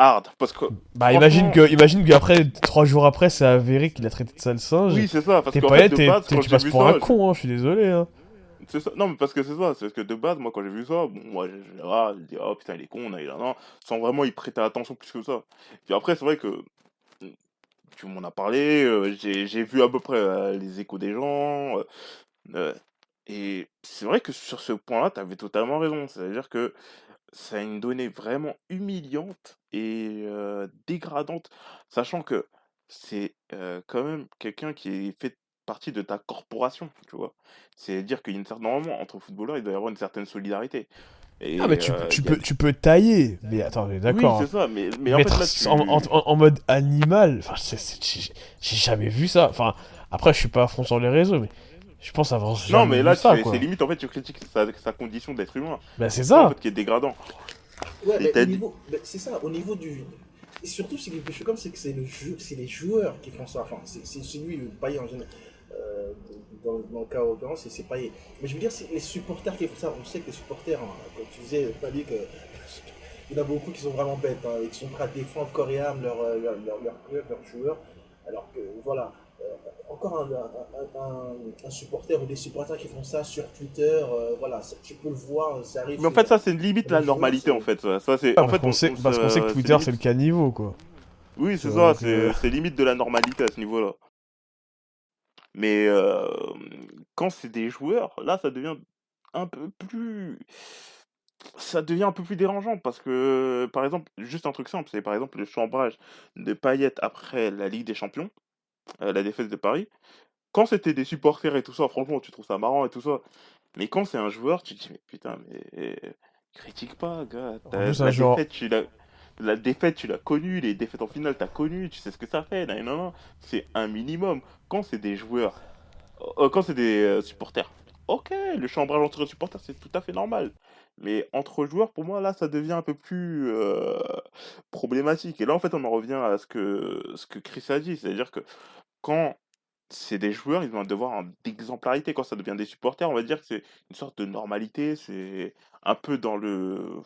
D: hard. Parce que,
F: Bah, imagine que, imagine qu'après, trois jours après, c'est avéré qu'il a traité de sale singe.
D: Oui, c'est ça, parce
F: T'es pas
D: fait, de base, quand
F: tu passes pour
D: ça,
F: un con, hein, je suis désolé, hein.
D: C'est ça. Non, mais parce que c'est ça. C'est parce que de base, moi, quand j'ai vu ça, bon, moi, je, ah, dis, oh putain, il est con, il là, non, sans vraiment y prêter attention plus que ça. Puis après, c'est vrai que tu m'en as parlé, euh, j'ai vu à peu près euh, les échos des gens, euh, et c'est vrai que sur ce point-là, tu avais totalement raison. C'est-à-dire que ça a une donnée vraiment humiliante et euh, dégradante, sachant que c'est euh, quand même quelqu'un qui fait partie de ta corporation, tu vois? C'est-à-dire qu'il y a une certaine... Normalement, entre footballeurs, il doit y avoir une certaine solidarité. Et,
F: Ah, mais tu,
D: euh,
F: peux, tu peux tailler. Mais attends, mais
D: Oui,
F: d'accord.
D: c'est
F: hein.
D: ça, mais, mais en
F: Mettre
D: fait, là, tu...
F: en, en- en- en mode animal, enfin, j'ai jamais vu ça. Enfin, après, je suis pas à fond sur les réseaux, mais je pense avoir jamais
D: Non, mais là,
F: ça,
D: c'est limite, en fait, tu critiques sa, sa condition d'être humain.
F: Bah, c'est
D: ça, en fait, qui est dégradant.
E: Ouais, mais niveau, mais c'est ça, au niveau du. Et surtout, c'est quelque chose comme c'est que c'est le jeu, c'est les joueurs qui font ça. Enfin, c'est c'est celui, le Payet en général. Euh, dans, dans le cas en l'occurrence, c'est- Payet. Mais je veux dire, c'est les supporters qui font ça. On sait que les supporters, hein, comme tu disais, pas dit que. Il y en a beaucoup qui sont vraiment bêtes, hein, et qui sont prêts à défendre corps et âme leur, euh, leur, leur, leur club, leurs joueurs. Alors que, voilà. Euh, encore un, un, un- un supporter ou des supporters qui font ça sur Twitter, euh, voilà, tu peux le voir, ça arrive.
D: Mais en fait, ça, c'est limite la normalité, en fait. Ça, c'est...
F: Ah,
D: en
F: parce
D: fait,
F: qu'on
D: on-
F: sait,
D: on
F: parce
D: se-
F: qu'on sait que
D: c'est
F: Twitter, c'est le caniveau, quoi.
D: Oui, c'est
F: Euh,
D: ça, c'est
F: euh,
D: c'est limite de la normalité à ce niveau-là. Mais euh, quand c'est des joueurs, là, ça devient un peu plus... Ça devient un peu plus dérangeant parce que, par exemple, juste un truc simple, c'est par exemple le chambrage de Payet après la Ligue des Champions, euh, la défaite de Paris. Quand c'était des supporters et tout ça, franchement, tu trouves ça marrant et tout ça. Mais quand c'est un joueur, tu te dis, mais putain, mais critique pas, gars. La, défaite, tu l'as, la défaite, tu l'as connue, les défaites en finale, t'as connu, tu sais ce que ça fait. Non, non, non. C'est un minimum. Quand c'est des joueurs, euh, quand c'est des euh, supporters, ok, le chambrage entre supporters, c'est tout à fait normal. Mais entre joueurs, pour moi, là, ça devient un peu plus problématique. Et là, en fait, on en revient à ce que, ce que Chris a dit. C'est-à-dire que quand c'est des joueurs, ils ont un devoir d'exemplarité. Quand ça devient des supporters, on va dire que c'est une sorte de normalité. C'est un peu dans le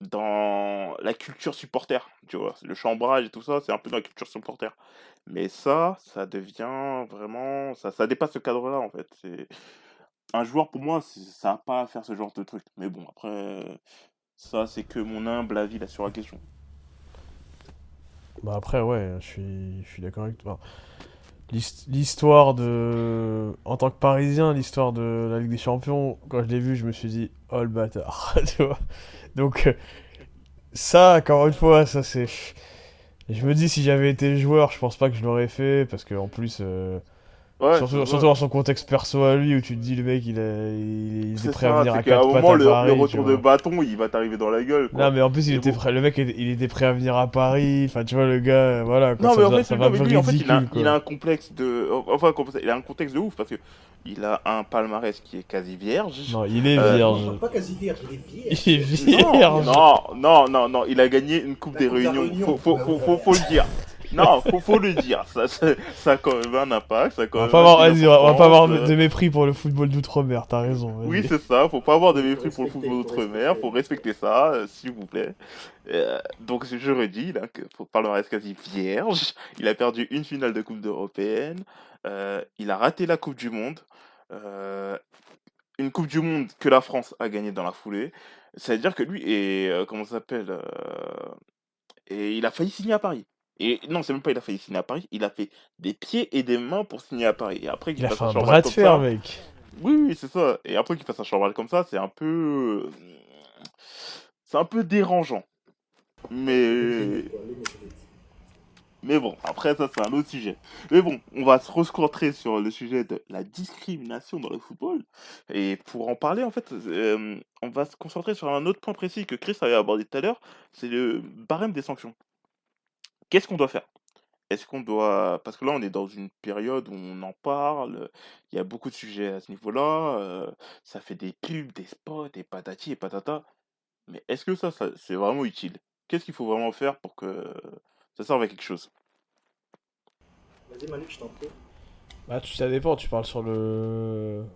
D: dans la culture supporter, tu vois. Le chambrage et tout ça, c'est un peu dans la culture supporter. Mais ça, ça devient vraiment. Ça, ça dépasse ce cadre-là, en fait. Un joueur, pour moi, ça n'a pas à faire ce genre de truc. Mais bon, après, ça, c'est que mon humble avis là sur la question.
F: Bah après, ouais, je suis, je suis d'accord avec toi. L'hist- L'histoire de... En tant que Parisien, l'histoire de la Ligue des Champions, quand je l'ai vu, je me suis dit, oh le bâtard, tu vois. Donc, euh, ça, encore une fois, ça c'est... Je me dis, si j'avais été joueur, je pense pas que je l'aurais fait, parce que en plus... euh,
D: Ouais,
F: surtout, dans son contexte perso à lui, où tu te dis, le mec, il, a, il,
D: c'est
F: prêt à venir à
D: qu'à un
F: quatre pattes
D: moment,
F: à
D: le, le
F: Paris, tu
D: retour de bâton, il va t'arriver dans la gueule. Quoi.
F: Non, mais en plus, il était
D: bon.
F: prêt, le mec, il était prêt à venir à Paris, enfin, tu vois, le gars, euh, voilà, quoi,
D: Non,
F: ça
D: mais en fait,
F: ça va
D: lui, en fait, il a, il un complexe de. Enfin, il a un contexte de ouf parce que il a un palmarès qui est quasi vierge.
F: Non, il est
D: Euh,
F: vierge.
E: Non, pas quasi vierge, il est vierge.
F: Il est
D: Non,
F: vierge.
D: non, non, non, non, il a gagné une Coupe
E: La
D: des
E: Coupe
D: Réunions.
E: Réunion.
D: Faut, faut,
E: Ouais,
D: faut,
E: ouais.
D: faut, faut le dire. Non, faut, faut le dire. Ça, a quand même un impact. Ça a quand
F: On va
D: même
F: pas avoir, vas-y, on va- pas avoir
D: importance,
F: de
D: euh,
F: mépris pour le football d'outre-mer, t'as raison. vas-y.
D: Oui, c'est ça. Faut pas avoir de mépris pour le football d'outre-mer. Faut respecter ça, euh, s'il vous plaît. Euh, donc, je redis là que palmarès quasi vierge. Il a perdu une finale de Coupe européenne. Euh, il a raté la Coupe du Monde. Euh, une Coupe du Monde que la France a gagnée dans la foulée. C'est-à-dire que lui est euh, comment ça s'appelle euh, et il a failli signer à Paris. Et non, c'est même pas il a failli signer à Paris, il a fait des pieds et des mains pour signer à Paris. Et après
F: Il a fait
D: un
F: bras de fer, mec.
D: oui, oui, c'est ça. Et après qu'il fasse un chambard comme ça, c'est un peu. C'est un peu dérangeant. Mais. Mais bon, après ça c'est un autre sujet. Mais bon, on va se recentrer sur le sujet de la discrimination dans le football. Et pour en parler, en fait, euh, on va se concentrer sur un autre point précis que Chris avait abordé tout à l'heure, c'est le barème des sanctions. Qu'est-ce qu'on doit faire? Est-ce qu'on doit... Parce que là, on est dans une période où on en parle, il y a beaucoup de sujets à ce niveau-là, euh, ça fait des pubs, des spots, et patati et patata. Mais est-ce que ça, ça c'est vraiment utile? Qu'est-ce qu'il faut vraiment faire pour que ça serve à quelque chose?
E: Vas-y, Malik, je t'en prie.
F: Bah, ça dépend, tu parles sur le.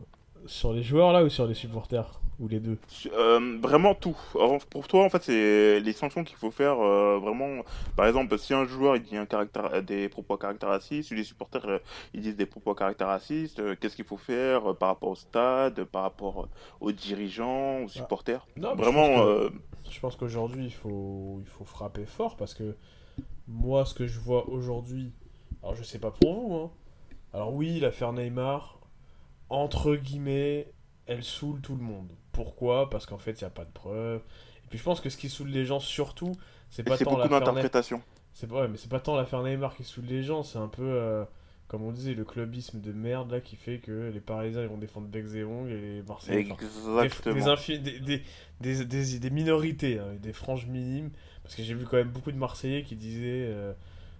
F: Sur les joueurs là ou sur les supporters? Ou les deux
D: Euh, vraiment tout. Alors, pour toi, en fait, c'est les sanctions qu'il faut faire euh, vraiment. Par exemple, si un joueur il dit un caractère, des propos à caractère raciste, si les supporters euh, ils disent des propos à caractère raciste, qu'est-ce qu'il faut faire par rapport au stade, par rapport aux dirigeants, aux supporters?
F: Non,
D: Vraiment,
F: Je pense qu'aujourd'hui, il faut, il faut frapper fort parce que moi, ce que je vois aujourd'hui, alors je sais pas pour vous, hein. Alors oui, l'affaire Neymar, entre guillemets, elle saoule tout le monde. Pourquoi Parce qu'en fait, il n'y a pas de preuves. Et puis je pense que ce qui saoule les gens surtout, c'est pas tant l'affaire
D: d'interprétation.
F: C'est pas, mais c'est pas tant l'affaire Neymar qui saoule les gens, c'est un peu, euh, comme on disait, le clubisme de merde là qui fait que les Parisiens ils vont défendre Bex et les Marseillais.
D: Exactement.
F: des, infi- des, des, des, des- des minorités, hein, des franges minimes. Parce que j'ai vu quand même beaucoup de Marseillais qui disaient euh,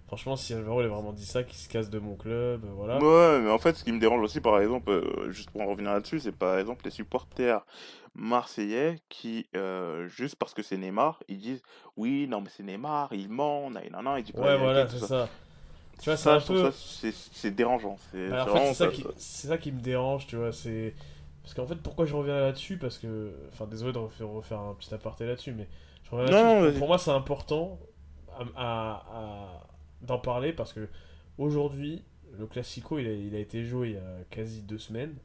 F: Franchement, si Alvaro il a vraiment dit ça, qu'il se casse de mon club, euh, voilà.
D: Ouais, mais en fait, ce qui me dérange aussi, par exemple, euh, juste pour en revenir là-dessus, c'est par exemple les supporters marseillais qui, euh, juste parce que c'est Neymar, ils disent oui, non, mais c'est Neymar, il ment, nanana, il dit pas
F: Ouais, voilà,
D: tout
F: c'est
D: ça.
F: ça. Tu vois, c'est
D: Ça,
F: un peu.
D: ça, c'est dérangeant. C'est
F: Bah, en fait, ça,
D: ça,
F: qui,
D: ça.
F: me dérange, tu vois. C'est parce qu'en fait, pourquoi je reviens là-dessus? Parce que, enfin, désolé de refaire, refaire un petit aparté là-dessus, mais je reviens
D: Non,
F: là-dessus.
D: non,
F: pour moi, c'est important à, à- à- d'en parler parce que aujourd'hui, le Classico, il a, été joué il y a quasi deux semaines.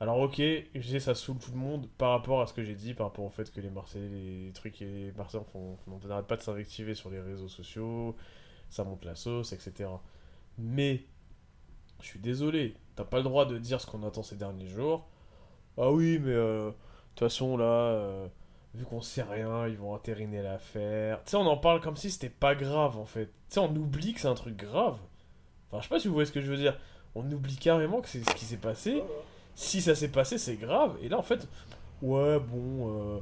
F: Alors ok, je sais ça saoule tout le monde par rapport à ce que j'ai dit, par rapport au fait que les Marseillais, les trucs et les Marseillais font, font- on n'arrête pas de s'invectiver sur les réseaux sociaux, ça monte la sauce, etc. Mais je suis désolé, t'as pas le droit de dire ce qu'on attend ces derniers jours. Ah oui, mais euh, de toute façon là, euh, vu qu'on sait rien, ils vont entériner l'affaire. Tu sais, on en parle comme si c'était pas grave en fait. Tu sais, on oublie que c'est un truc grave. Enfin, je sais pas si vous voyez ce que je veux dire. On oublie carrément que c'est ce qui s'est passé. Si ça s'est passé, c'est grave. Et là, en fait, ouais, bon, euh,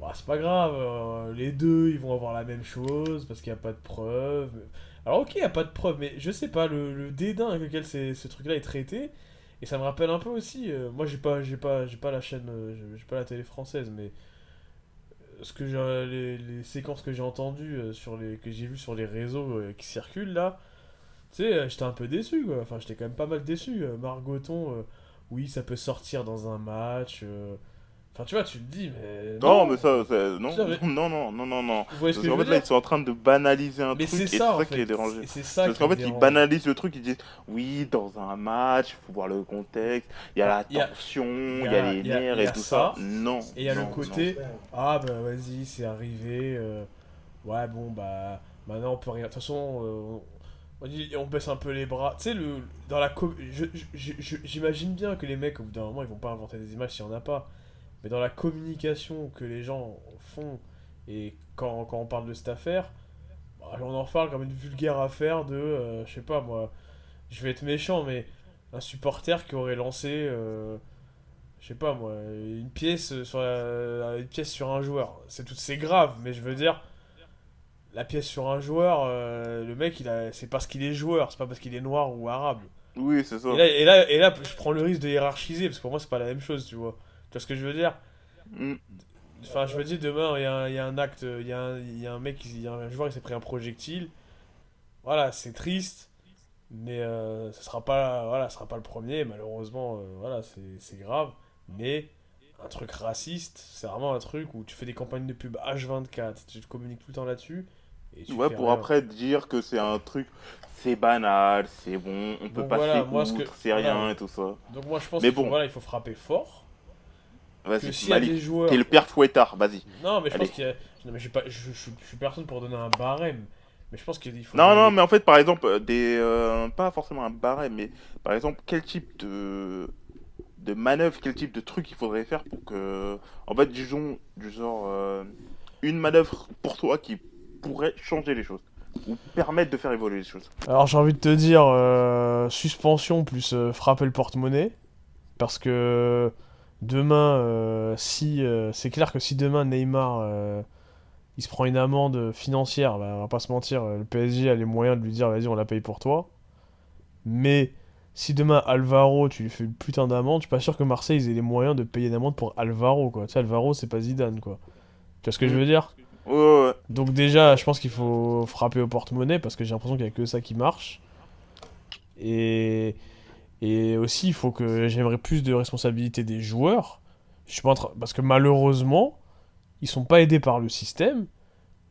F: bah, c'est pas grave. euh, les deux, ils vont avoir la même chose parce qu'il n'y a pas de preuves. Alors, ok, il n'y a pas de preuves, mais je sais pas, le, le dédain avec lequel ce truc-là est traité. Et ça me rappelle un peu aussi. euh, moi, j'ai pas, j'ai pas, j'ai pas la chaîne, j'ai- pas la télé française, mais ce que les, les séquences que j'ai entendues euh, sur les, que j'ai vues sur les réseaux euh, qui circulent là, tu sais, euh, j'étais un peu déçu, quoi. Enfin, j'étais quand même pas mal déçu. Margoton, oui, ça peut sortir dans un match. Enfin, tu vois, tu te dis, mais.
D: Non, mais ça, ça- non,
F: mais-
D: non, non, non, non, non.
F: Vous voyez ce
D: Parce
F: que je veux
D: fait, là,
F: dire
D: ils sont en train de banaliser un
F: Mais
D: truc,
F: c'est
D: et c'est
F: ça, en
D: ça qui est dérangé.
F: C'est ça
D: Parce qu'en fait, ils banalisent le truc, ils disent oui, dans un match, il faut voir le contexte, il y a la tension,
F: il y a-
D: les nerfs et tout
F: ça,
D: ça. Non.
F: Et il y a le côté, ah bah vas-y, c'est arrivé. euh, ouais, bon, bah maintenant on peut rien. De toute façon, euh, on, dit- on baisse un peu les bras. Tu sais, le, dans la com- j'imagine bien que les mecs, au bout d'un moment, ils vont pas inventer des images s'il y en a pas. Mais dans la communication que les gens font, et quand, quand on parle de cette affaire, bah, on en parle comme une vulgaire affaire de, euh, je sais pas moi, je vais être méchant, mais un supporter qui aurait lancé. euh, je sais pas moi, une pièce sur la- une pièce sur un joueur. C'est tout, c'est grave, mais je veux dire, la pièce sur un joueur, euh, le mec, il a, c'est parce qu'il est joueur, c'est pas parce qu'il est noir ou arabe.
D: Oui, c'est ça.
F: Et là, et là, et là, je prends le risque de hiérarchiser parce que pour moi, c'est pas la même chose, tu vois. Tu vois ce que je veux dire?
D: Mm.
F: Enfin, je me dis demain, il y, a un- il y a un acte, il y, a un- il y a un mec, il y a un joueur, il s'est pris un projectile. Voilà, c'est triste, mais euh, ce sera pas, voilà, sera pas le premier. Malheureusement, euh, voilà, c'est grave. Mais un truc raciste, c'est vraiment un truc où tu fais des campagnes de pub H24, tu te communiques tout le temps là-dessus.
D: Ouais, pour
F: rien.
D: après dire que c'est un truc, c'est banal, c'est bon, on peut
F: Donc
D: passer
F: voilà,
D: outre,
F: que-
D: c'est rien et tout ça.
F: Donc moi, je pense qu'il faut,
D: bon.
F: voilà, il faut frapper fort. Que
D: Vas-y,
F: s'il y a des
D: Malik,
F: joueurs
D: t'es le père fouettard, vas-y.
F: Non, mais je
D: Allez.
F: pense qu'il y a. Non, mais je suis, pas... je, je- je suis personne pour donner un barème. Mais je pense qu'il faut.
D: Non, non, mais en fait, par exemple, euh, des, euh, pas forcément un barème, mais par exemple, quel type de, de manœuvre, quel type de truc il faudrait faire pour que, en fait, disons, du genre, euh, une manœuvre pour toi qui pourrait changer les choses ou permettre de faire évoluer les choses.
F: Alors j'ai envie de te dire euh, suspension plus euh, frapper le porte-monnaie. Parce que demain, euh, si. euh, c'est clair que si demain Neymar. euh, il se prend une amende financière, bah, on va pas se mentir, le PSG a les moyens de lui dire vas-y on la paye pour toi. Mais si demain Alvaro tu lui fais une putain d'amende, je suis pas sûr que Marseille ils aient les moyens de payer une amende pour Alvaro quoi. Tu sais Alvaro c'est pas Zidane quoi. Tu vois ce que je veux dire?
D: Ouais, ouais, ouais.
F: donc déjà, je pense qu'il faut frapper au porte-monnaie parce que j'ai l'impression qu'il n'y a que ça qui marche. Et, et aussi, il faut que j'aimerais plus de responsabilité des joueurs. Je suis pas en train- Parce que malheureusement, ils sont pas aidés par le système.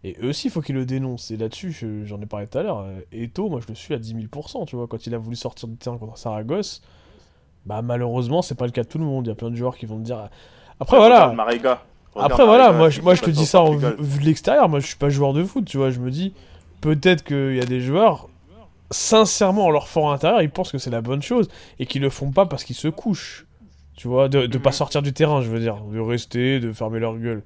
F: Et eux aussi, il faut qu'ils le dénoncent. Et là-dessus, je- j'en ai parlé tout à l'heure. euh, Eto, moi, je le suis à 10 000%. Tu vois, quand il a voulu sortir du terrain contre Saragosse, bah malheureusement, c'est pas le cas de tout le monde. Il y a plein de joueurs qui vont te dire. Après, voilà. Après voilà, moi je, moi je te dis ça en vu de l'extérieur, moi je suis pas joueur de foot, tu vois, je me dis peut-être qu'il y a des joueurs sincèrement en leur fort intérieur, ils pensent que c'est la bonne chose et qu'ils le font pas parce qu'ils se couchent. Tu vois, de, de pas
D: Mhm.
F: sortir du terrain, je veux dire, de rester, de fermer leur gueule.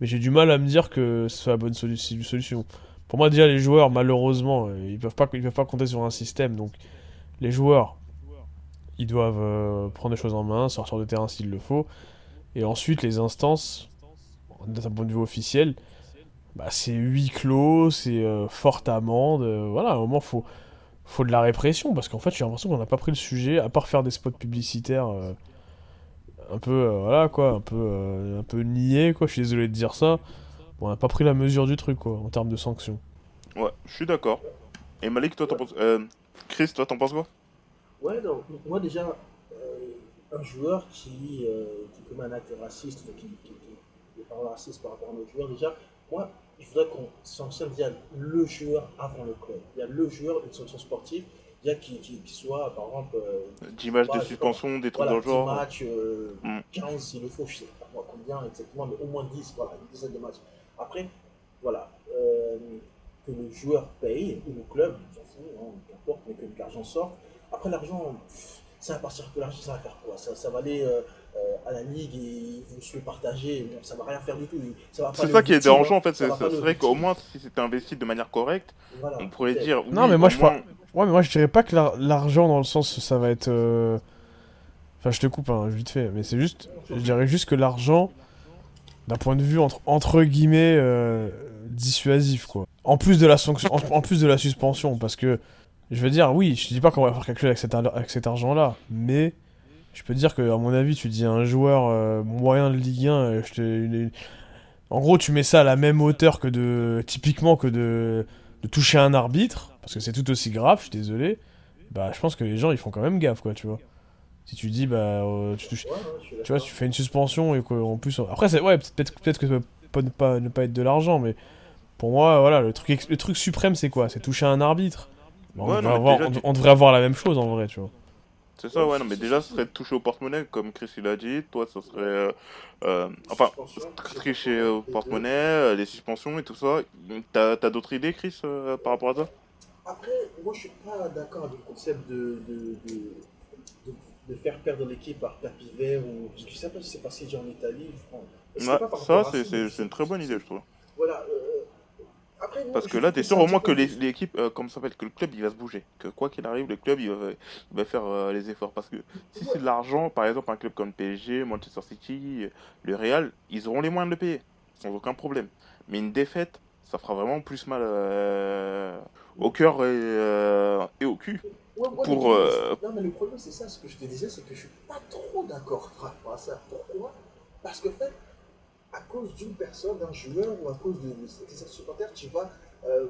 F: Mais j'ai du mal à me dire que ce soit la bonne solu- solution. Pour moi déjà les joueurs malheureusement, euh, ils peuvent pas ils peuvent pas compter sur un système donc les joueurs ils doivent euh, prendre les choses en main, sortir du terrain s'il le faut et ensuite les instances d'un point de vue officiel, bah, c'est huis clos, c'est euh, forte amende. euh, voilà, à un moment, faut, faut de la répression parce qu'en fait, j'ai l'impression qu'on n'a pas pris le sujet, à part faire des spots publicitaires euh, un peu, euh, voilà quoi, un peu, euh, un peu niais, quoi. Je suis désolé de dire ça. Bon, on n'a pas pris la mesure du truc, quoi, en termes de sanctions.
D: Ouais, je suis d'accord. Et Malik, toi, t'en penses. Euh, Chris, toi, t'en penses quoi?
E: Ouais, donc, moi déjà, euh, un joueur qui, euh, qui commet un acte raciste, qui, qui, qui, qui est raciste par rapport à un autre joueur, déjà, moi, il faudrait qu'on sanctionne déjà le joueur avant le club. Il y a le joueur, une sanction sportive, déjà qui, qui, qui soit, par exemple, euh,
D: 10 matchs
E: Ouais,
D: de suspension, des trucs dans le
E: 10
D: genre.
E: matchs, euh,
D: Mm.
E: 15 s'il le faut, je sais pas moi combien exactement, mais au moins 10, voilà, une dizaine de matchs. Après, voilà, euh, que le joueur paye, ou le club, j'en sais, hein, qu'importe, mais que l'argent sorte. Après, l'argent, ça va partir que l'argent, ça va faire quoi? Ça, ça va aller euh, euh, à la ligue et vont se le partager, bon, ça va rien faire du tout.
D: C'est ça qui est dérangeant
E: hein,
D: en fait, c'est vrai qu'au moins si c'était investi de manière correcte,
E: Voilà,
D: on pourrait dire.
F: Non, mais moi, je
D: moins-
F: Ouais, mais moi, je dirais pas que l'ar- l'argent, dans le sens, ça va être. euh, Enfin, je te coupe, hein, vite fait, mais c'est juste. Je dirais juste que l'argent, d'un point de vue entre, entre guillemets euh, dissuasif, quoi. En plus de la sanction, en, en plus de la suspension, parce que je veux dire, oui, je dis pas qu'on va faire quelque chose avec cet, ar- avec cet argent-là, mais je peux te dire que, à mon avis, tu dis à un joueur euh, moyen de Ligue 1, euh, je te, une- une- en gros, tu mets ça à la même hauteur que de, typiquement que de, de toucher un arbitre, parce que c'est tout aussi grave, je suis désolé. Bah, je pense que les gens, ils font quand même gaffe, quoi, tu vois. Si tu dis, bah, euh, tu, vois, tu fais une suspension et qu'en plus. Après, c'est, ouais, peut-être peut-être que ça peut ne pas, ne pas être de l'argent, mais pour moi, voilà, le truc, le truc suprême, c'est quoi? C'est toucher un arbitre. Bah, on,
D: Ouais,
F: devrait
D: non, mais
F: avoir,
D: déjà,
F: on-
D: tu-
F: on devrait avoir la même chose en vrai, tu vois.
D: C'est ça, ouais, non, mais déjà, ce serait de toucher au porte-monnaie, comme Chris il a dit. Toi, ça serait. euh, euh, enfin, tricher au porte-monnaie, euh, les suspensions et tout ça. T'as t'as d'autres idées, Chris, euh, par rapport à ça?
E: Après, moi je suis pas d'accord avec le concept de, de, de, de, de faire perdre l'équipe par tapis vert ou. Parce que je sais pas si c'est passé déjà en Italie. je
D: Ouais, ça, c'est une très bonne idée, je trouve.
E: Voilà. Euh, Après,
D: Parce que là, t'es
E: c'est
D: sûr au moins que l'équipe, euh, comment ça s'appelle, que le club il va se bouger. Que quoi qu'il arrive, le club il va, il va faire euh, les efforts. Parce que si c'est de l'argent, par exemple, un club comme PSG, Manchester City, le Real, ils auront les moyens de le payer, sans aucun problème. Mais une défaite, ça fera vraiment plus mal euh, au cœur et, euh, et au cul.
E: Ouais, ouais,
D: pour, euh,
E: Non, mais le problème, c'est ça. Ce que je te disais, c'est que je suis pas trop d'accord par rapport à ça. Pourquoi? Parce que, en fait, à cause d'une personne, d'un joueur ou à cause de, de, de supporters, tu vas. euh,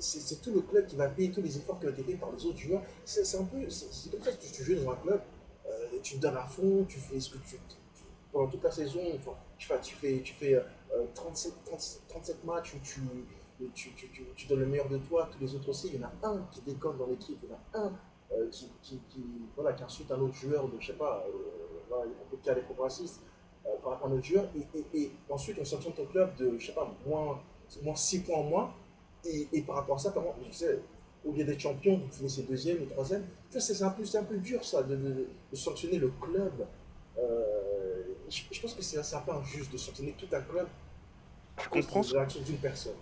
E: c'est tout le club qui va payer tous les efforts qui ont été faits par les autres joueurs. C'est un peu. C'est comme ça que tu, joues dans un club. euh, tu te donnes à fond, tu fais ce que tu. tu- pendant toute la saison, enfin, tu fais, tu fais, tu fais euh, 37, 37, 37 matchs où tu, tu, tu, donnes le meilleur de toi, tous les autres aussi. Il y en a un qui déconne dans l'équipe, il y en a un euh, qui, qui, voilà, qui insulte un autre joueur de, je sais pas, euh, voilà, on peut cas des propos racistes euh, par rapport à un autre joueur. Et, et, et ensuite, on sanctionne ton club de, je sais pas, moins, moins 6 points en moins. Et, et par rapport à ça, comment, tu sais, au lieu d'être champion, vous finissez deuxième ou troisième. Tu vois, c'est un, peu- c'est un peu dur ça, de, de, de sanctionner le club. Euh, je, je pense que c'est un peu injuste de sanctionner tout un club
D: Je comprends,
E: d'une personne.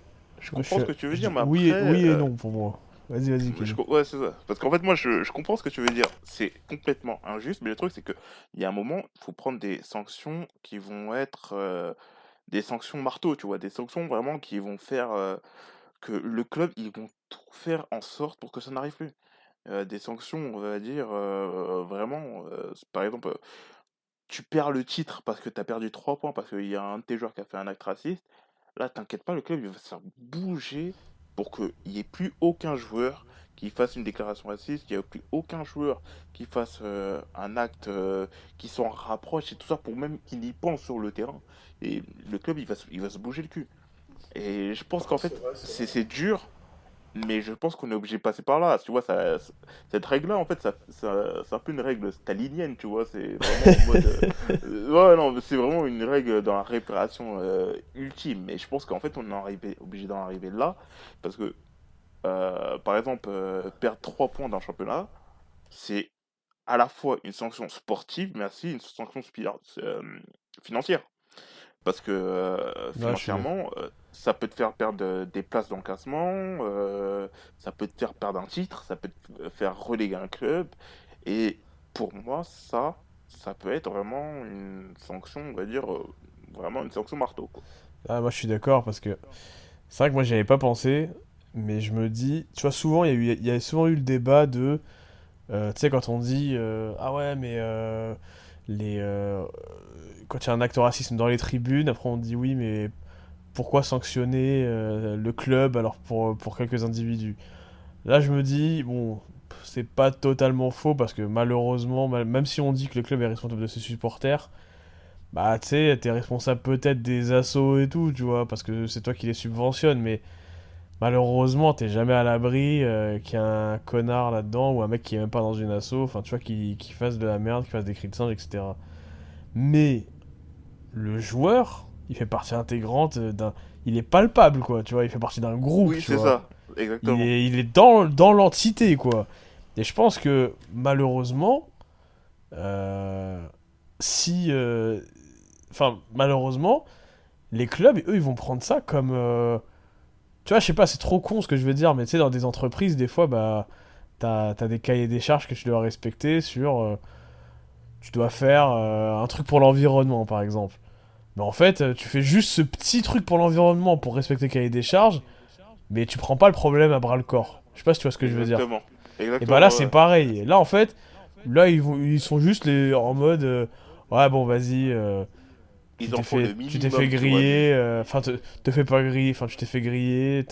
D: je comprends ce que tu veux dire, mais après.
F: Oui et, oui et
D: euh,
F: non pour moi. Vas-y, vas-y,
D: Je ouais, c'est ça. Parce qu'en fait, moi, je, je comprends ce que tu veux dire. C'est complètement injuste, mais le truc, c'est que il y a un moment, il faut prendre des sanctions qui vont être euh, des sanctions marteau, tu vois, des sanctions vraiment qui vont faire euh, que le club, ils vont tout faire en sorte pour que ça n'arrive plus. Euh, des sanctions, on va dire, vraiment, par exemple, tu perds le titre parce que tu as perdu 3 points, parce qu'il y a un de tes joueurs qui a fait un acte raciste. Là, t'inquiète pas, le club, il va se faire bouger pour qu'il n'y ait plus aucun joueur qui fasse une déclaration raciste, qu'il n'y ait plus aucun joueur qui fasse euh, un acte euh, qui s'en rapproche et tout ça pour même qu'il y pense sur le terrain. Et le club, il va, se- il va se bouger le cul. Et je pense qu'en fait,
E: c'est
D: dur, mais je pense qu'on est obligé de passer par là. Tu vois, ça, cette règle-là, en fait, ça, ça- c'est un peu une règle stalinienne, tu vois. C'est vraiment en mode. euh, ouais, non, mais c'est vraiment une règle dans la réparation euh, ultime. Mais je pense qu'en fait, on est arrivé, obligé d'en arriver là. Parce que, euh, par exemple, perdre 3 points dans le championnat, c'est à la fois une sanction sportive, mais aussi une sanction financière. Parce que financièrement, ça peut te faire perdre euh, des places dans euh, ça peut te faire perdre un titre, ça peut te euh, faire reléguer un club. Et pour moi, ça, ça peut être vraiment une sanction, on va dire, vraiment une sanction marteau.
F: Ah, moi je suis d'accord parce que c'est vrai que moi j'y avais pas pensé, mais je me dis, tu vois, souvent il y a y a souvent eu le débat de, tu sais, quand on dit, ah ouais, mais les, quand il y a un acte racisme dans les tribunes, après on dit oui, mais pourquoi sanctionner euh, le club alors pour, pour quelques individus? Là je me dis, bon, c'est pas totalement faux parce que malheureusement, mal- même si on dit que le club est responsable de ses supporters, bah, tu sais, t'es responsable peut-être des assos et tout, tu vois, parce que c'est toi qui les subventionnes, mais malheureusement, t'es jamais à l'abri euh, qu'il y ait un connard là-dedans ou un mec qui est même pas dans une asso, enfin, tu vois, qui, qui fasse de la merde, qui fasse des cris de singe, etc. Mais le joueur, il fait partie intégrante d'un. Il est palpable, quoi, tu vois, il fait partie d'un groupe,
D: Oui, c'est ça,
F: Il
D: exactement.
F: est, il est dans, dans l'entité, quoi. Et je pense que malheureusement, euh, si. euh, Enfin, malheureusement, les clubs, eux, ils vont prendre ça comme. euh, Tu vois, je sais pas, c'est trop con ce que je veux dire, mais tu sais, dans des entreprises, des fois, bah. T'as, t'as des cahiers des charges que tu dois respecter sur. tu dois faire un truc pour l'environnement, par exemple. Mais en fait, euh, tu fais juste ce petit truc pour l'environnement pour respecter le cahier des charges, mais tu prends pas le problème à bras le corps. Je sais pas si tu vois ce que je veux dire.
D: Exactement.
F: Et bah là, c'est pareil. Là, en fait, là, ils, vont, ils sont juste les, en mode euh, Ouais, bon, vas-y. euh,
D: ils
F: tu t'es fait,
D: minimum.
F: tu t'es fait
D: vois,
F: griller, euh, enfin te, te fais pas griller, enfin tu t'es fait griller,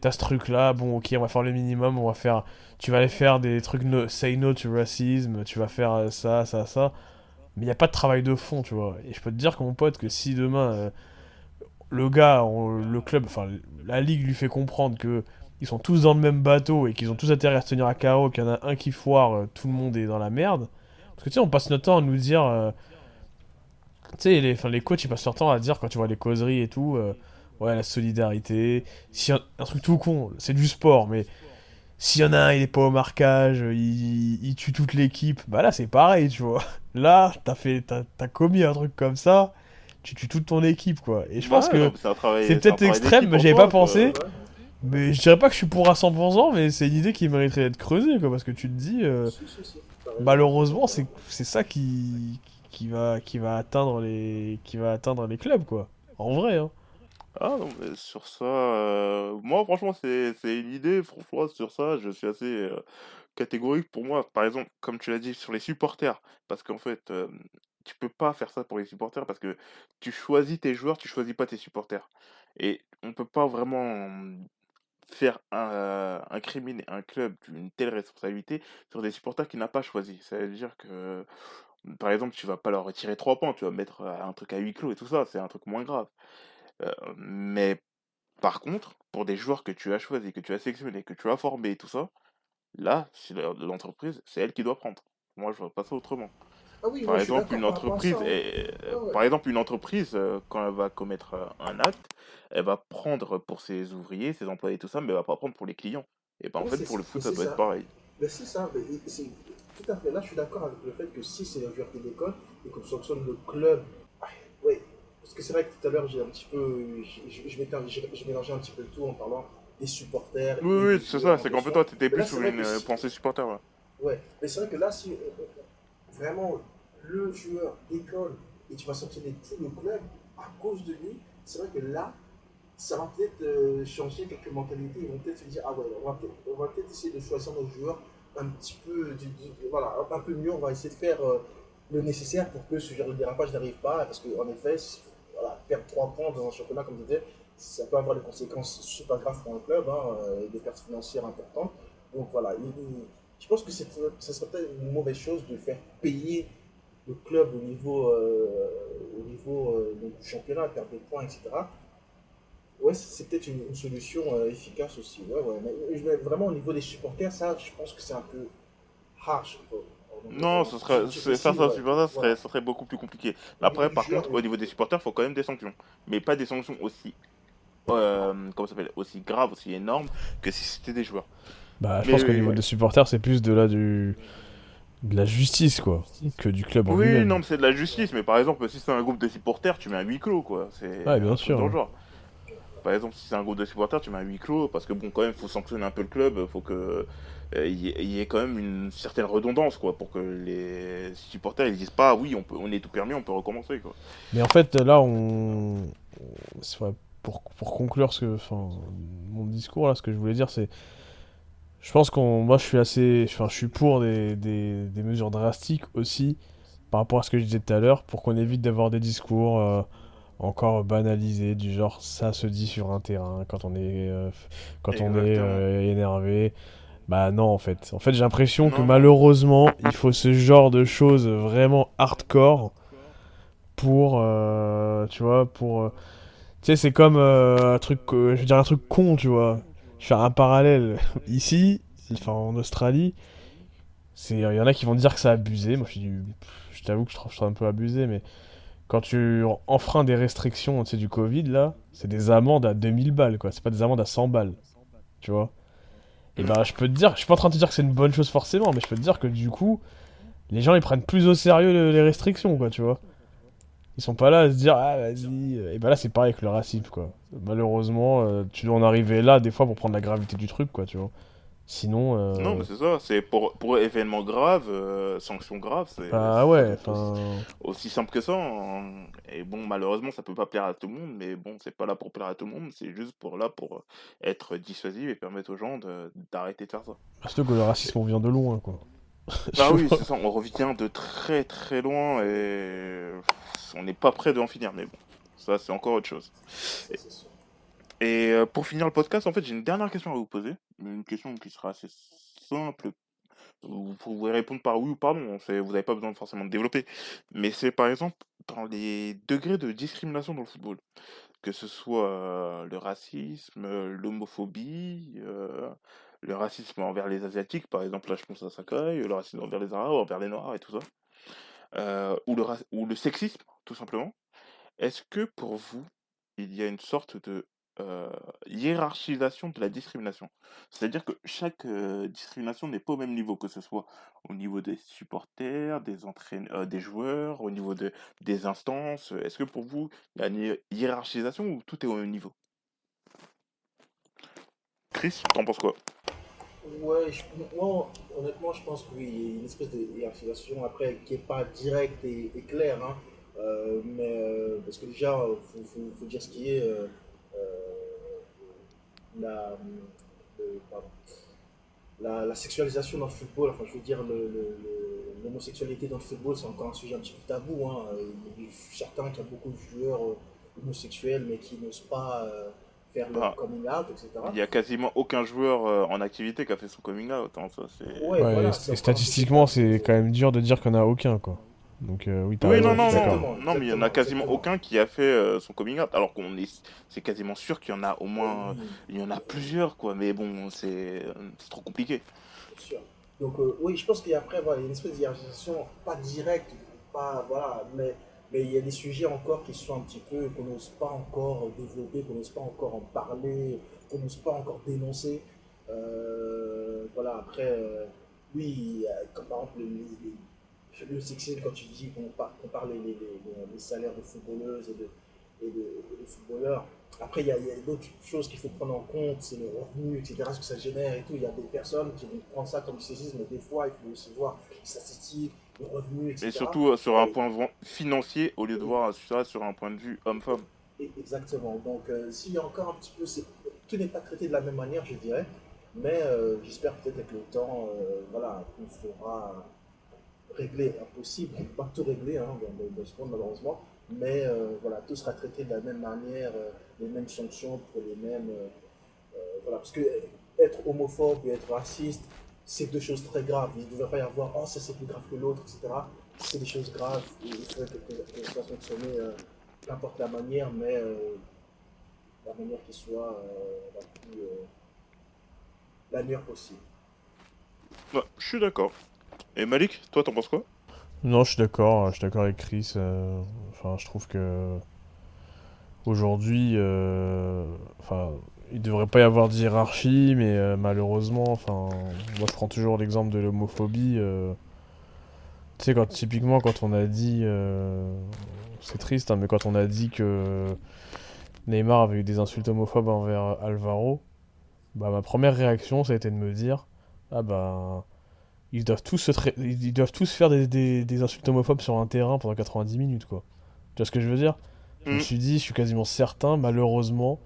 F: t'as ce truc là, bon ok on va faire le minimum, on va faire, tu vas aller faire des trucs no, say no to racism, tu vas faire ça, ça, ça, mais il y a pas de travail de fond, tu vois. Et je peux te dire que mon pote que si demain euh, le gars, le club, enfin la ligue lui fait comprendre que ils sont tous dans le même bateau et qu'ils ont tous intérêt à se tenir à carreau, qu'il y en a un qui foire, euh, tout le monde est dans la merde. Parce que tu sais, on passe notre temps à nous dire. euh, tu sais, les, les coachs ils passent leur temps à dire quand tu vois les causeries et tout. ouais, la solidarité. Si un, un truc tout con, c'est du sport, mais s'il y en a un, il est pas au marquage, il tue toute l'équipe, bah là c'est pareil, tu vois. Là, t'as fait, t'as, t'as commis un truc comme ça, tu tues toute ton équipe, quoi. Et je pense
D: Ouais,
F: que.
D: c'est travail-
F: peut-être extrême, mais j'avais pas pensé. Mais je dirais pas que je suis pour à 100%, mais c'est une idée qui mériterait d'être creusée, quoi, parce que tu te dis, euh,
E: Si, si, si, t'as raison.
F: malheureusement, c'est c'est ça qui, qui, va, qui, va atteindre les, qui va atteindre les clubs, quoi. En vrai, hein.
D: Ah non, mais sur ça, euh, moi franchement, c'est c'est une idée. Franchement, sur ça, je suis assez euh, catégorique. Pour moi, par exemple, comme tu l'as dit, sur les supporters, parce qu'en fait, euh, tu peux pas faire ça pour les supporters parce que tu choisis tes joueurs, tu choisis pas tes supporters. Et on peut pas vraiment faire un, incriminer un club d'une telle responsabilité sur des supporters qu'il n'a pas choisi. Ça veut dire que, par exemple, tu vas pas leur retirer trois points, tu vas mettre un truc à huis clos et tout ça, c'est un truc moins grave. Mais par contre, pour des joueurs que tu as choisis, que tu as sélectionnés, que tu as formés et tout ça, là, c'est le- l'entreprise, c'est elle qui doit prendre. Moi, je vois pas ça autrement.
E: Ah oui,
D: Par
E: moi,
D: exemple, une entreprise, est-
E: Ouais, ouais.
D: par exemple, une entreprise, quand elle va commettre euh, un acte, elle va prendre pour ses ouvriers, ses employés tout ça, mais elle va pas prendre pour les clients. Et ben en
E: Ouais,
D: fait, pour le foot, ça doit être pareil.
E: Mais c'est ça, c'est tout à fait. Là, je suis d'accord avec le fait que si c'est un joueur qui déconne et qu'on sanctionne le club, oui, parce que c'est vrai que tout à l'heure, j'ai un petit peu, je, je, je m'étais- je- je mélangeais un petit peu tout en parlant des supporters.
D: Oui, oui, c'est ça, c'est
E: en
D: qu'en fait, toi,
E: Mais là,
D: plus sur une euh,
E: si-
D: pensée supporter, ouais.
E: Ouais, mais c'est vrai que là, si euh, euh, vraiment le joueur décolle et tu vas sanctionner tout le club à cause de lui, c'est vrai que là, ça va peut-être euh, changer quelques mentalités. Ils vont peut-être se dire, ah ouais, on va peut-être essayer de choisir nos joueurs un petit peu, du- du- voilà, un, un peu mieux. On va essayer de faire euh, le nécessaire pour que ce genre de dérapage n'arrive pas. Parce qu'en effet, voilà, perdre 3 points dans un championnat, comme tu disais, ça peut avoir des conséquences super graves pour un club, hein, euh, des pertes financières importantes. Donc voilà, il- il- je pense que ce serait peut-être une mauvaise chose de faire payer le club au niveau, euh, au niveau euh, donc, du championnat, perdre des points, etc. Ouais, c'est peut-être une, une solution euh, efficace aussi. Ouais, ouais. Mais, mais vraiment au niveau des supporters, ça, je pense que c'est un peu harsh. quoi.
D: Non, ce serait, ça,
E: ouais.
D: supporter, ce serait, ça serait beaucoup plus compliqué. Après, par contre, au niveau des supporters, il faut quand même des sanctions. Mais pas des sanctions aussi, euh, comment ça s'appelle, aussi graves, aussi énormes que si c'était des joueurs.
F: Bah, je
D: Mais
F: pense qu'au
D: oui,
F: niveau
D: ouais.
F: des supporters, c'est plus de là du. de la justice, quoi, que du club en
D: Oui,
F: lui-même.
D: non, mais c'est de la justice. Mais par exemple, si c'est un groupe de supporters, tu mets un huis clos, quoi. C'est
F: Ouais, bien sûr,
D: genre. Par exemple, si c'est un groupe de supporters, tu mets un huis clos parce que bon, quand même, faut sanctionner un peu le club. Faut que euh, il y, ait- il y ait quand même une certaine redondance, quoi, pour que les supporters ils disent pas, oui, on peut, on est tout permis, on peut recommencer, quoi.
F: Mais en fait, là, on. Pour, pour conclure ce que, enfin, mon discours, là, ce que je voulais dire, c'est. Je pense qu'on. Moi, je suis assez. Enfin, je suis pour des, des, des mesures drastiques aussi, par rapport à ce que je disais tout à l'heure, pour qu'on évite d'avoir des discours euh, encore banalisés, du genre ça se dit sur un terrain quand on est, euh, quand on est euh, énervé. Bah non, en fait. En fait, j'ai l'impression que malheureusement, il faut ce genre de choses vraiment hardcore pour, tu vois, pour... tu sais, c'est comme euh, un truc, euh, je veux dire un truc con, tu vois. Je vais un parallèle. Ici, enfin en Australie, il y en a qui vont dire que c'est abusé. Moi, je, je t'avoue que je trouve ça un peu abusé, mais quand tu enfreins des restrictions, tu sais, du Covid, là, c'est des amendes à 2000 balles, quoi. C'est pas des amendes à 100 balles, tu vois. Et ben, je peux te dire, je suis pas en train de te dire que c'est une bonne chose forcément, mais je peux te dire que du coup, les gens ils prennent plus au sérieux le- les restrictions, quoi, tu vois. Ils sont pas là à se dire, ah vas-y. Et ben là, c'est pareil avec le racisme, quoi. Malheureusement, euh, tu dois en arriver là des fois pour prendre la gravité du truc, quoi, tu vois. Sinon. euh,
D: Non, mais c'est ça. C'est pour, pour événements graves, euh, sanctions graves. C'est c'est-
F: ouais, enfin.
D: aussi simple que ça. hein. Et bon, malheureusement, ça peut pas plaire à tout le monde, mais bon, c'est pas là pour plaire à tout le monde, c'est juste pour là pour être dissuasif et permettre aux gens de- d'arrêter de faire ça.
F: Surtout que le racisme, on vient de loin, quoi.
D: Bah oui, c'est ça, on revient de très très loin et on n'est pas prêt de en finir, mais bon, ça c'est encore autre chose. Et euh, pour finir le podcast, en fait, j'ai une dernière question à vous poser. Une question qui sera assez simple. Vous pouvez répondre par oui ou par non. c'est- Vous n'avez pas besoin forcément de développer. Mais c'est par exemple dans les degrés de discrimination dans le football. Que ce soit euh, le racisme, l'homophobie, euh, le racisme envers les Asiatiques, par exemple, là je pense à Sakai, le racisme envers les Arabes, envers les Noirs et tout ça. euh, ou, le ou le sexisme, tout simplement. Est-ce que pour vous, il y a une sorte de euh, hiérarchisation de la discrimination? C'est-à-dire que chaque euh, discrimination n'est pas au même niveau, que ce soit au niveau des supporters, des entraîneurs, des joueurs, au niveau de, des instances. Est-ce que pour vous, il y a une hi- hiérarchisation ou tout est au même niveau? Chris, t'en penses quoi?
E: Ouais, moi, honnêtement, je pense que oui, il y a une espèce de après qui n'est pas directe et, claire, hein. Euh, mais euh, parce que déjà, il faut, dire ce qui est euh, la. La, sexualisation dans le football, enfin je veux dire l'homosexualité dans le football, c'est encore un sujet un petit peu tabou. Hein. Il y a certains qui ont beaucoup de joueurs homosexuels mais qui n'osent pas faire leur
D: Ah.
E: coming out, etc.
D: Il y a quasiment aucun joueur euh, en activité qui a fait son coming out. hein, ça.
E: Ouais,
F: Ouais,
E: voilà,
F: et statistiquement, c'est quand même dur de dire qu'il n'y en a aucun, quoi. Donc, euh, oui,
D: Oui,
F: raison,
D: non, non, non, mais il y en a quasiment
E: exactement.
D: aucun qui a fait euh, son coming out. Alors qu'on est, c'est quasiment sûr qu'il y en a au moins,
E: Oui.
D: il y en a plusieurs, quoi. Mais bon, c'est, trop compliqué.
E: Bien sûr. Donc euh, oui, je pense qu'il y a après voilà, il y a une espèce de hiérarchisation, pas directe, pas voilà, mais mais il y a des sujets encore qui sont un petit peu qu'on n'ose pas encore développer, qu'on n'ose pas encore en parler, qu'on n'ose pas encore dénoncer. Euh, voilà, après euh, oui, comme par exemple le sexisme quand tu dis qu'on par- qu'on parle les, salaires de footballeuses et de footballeurs. Après, il y a, d'autres choses qu'il faut prendre en compte, c'est le revenu, etc., ce que ça génère et tout. Il y a des personnes qui vont prendre ça comme sexisme, mais des fois, il faut aussi voir les statistiques, etc.
D: Et surtout euh, sur un
E: Et-
D: point de vue financier au lieu de voir ça sur un point de vue homme-femme.
E: Exactement. Donc, euh, s'il y a encore un petit peu, tout n'est pas traité de la même manière, je dirais. Mais euh, j'espère peut-être avec le temps, euh, voilà, qu'on fera régler impossible, pas tout régler hein, dans, dans- dans ce monde malheureusement, mais euh, voilà, tout sera traité de la même manière, les mêmes sanctions pour les mêmes, voilà, parce que être homophobe et être raciste, c'est deux choses très graves. Il ne devrait pas y avoir, oh ça c'est plus grave que l'autre, etc. C'est des choses graves. Il faudrait que, que, que ça soit sanctionné, euh, n'importe la manière, mais euh, la manière qui soit euh, la plus, euh, la meilleure possible.
D: Ouais, je suis d'accord. Et Malik, toi, t'en penses quoi?
F: Non, je suis d'accord, je suis d'accord avec Chris. Enfin, je trouve que aujourd'hui, euh, enfin, il devrait pas y avoir de hiérarchie, mais euh, malheureusement, enfin, moi je prends toujours l'exemple de l'homophobie. euh, Tu sais, quand typiquement quand on a dit, euh, c'est triste, hein, mais quand on a dit que Neymar avait eu des insultes homophobes envers Alvaro, bah ma première réaction, ça a été de me dire, ah bah ils doivent tous se trai- ils doivent tous faire des, des- des insultes homophobes sur un terrain pendant 90 minutes quoi. Tu vois ce que je veux dire? Je me
D: Mm.
F: suis dit, je suis quasiment certain malheureusement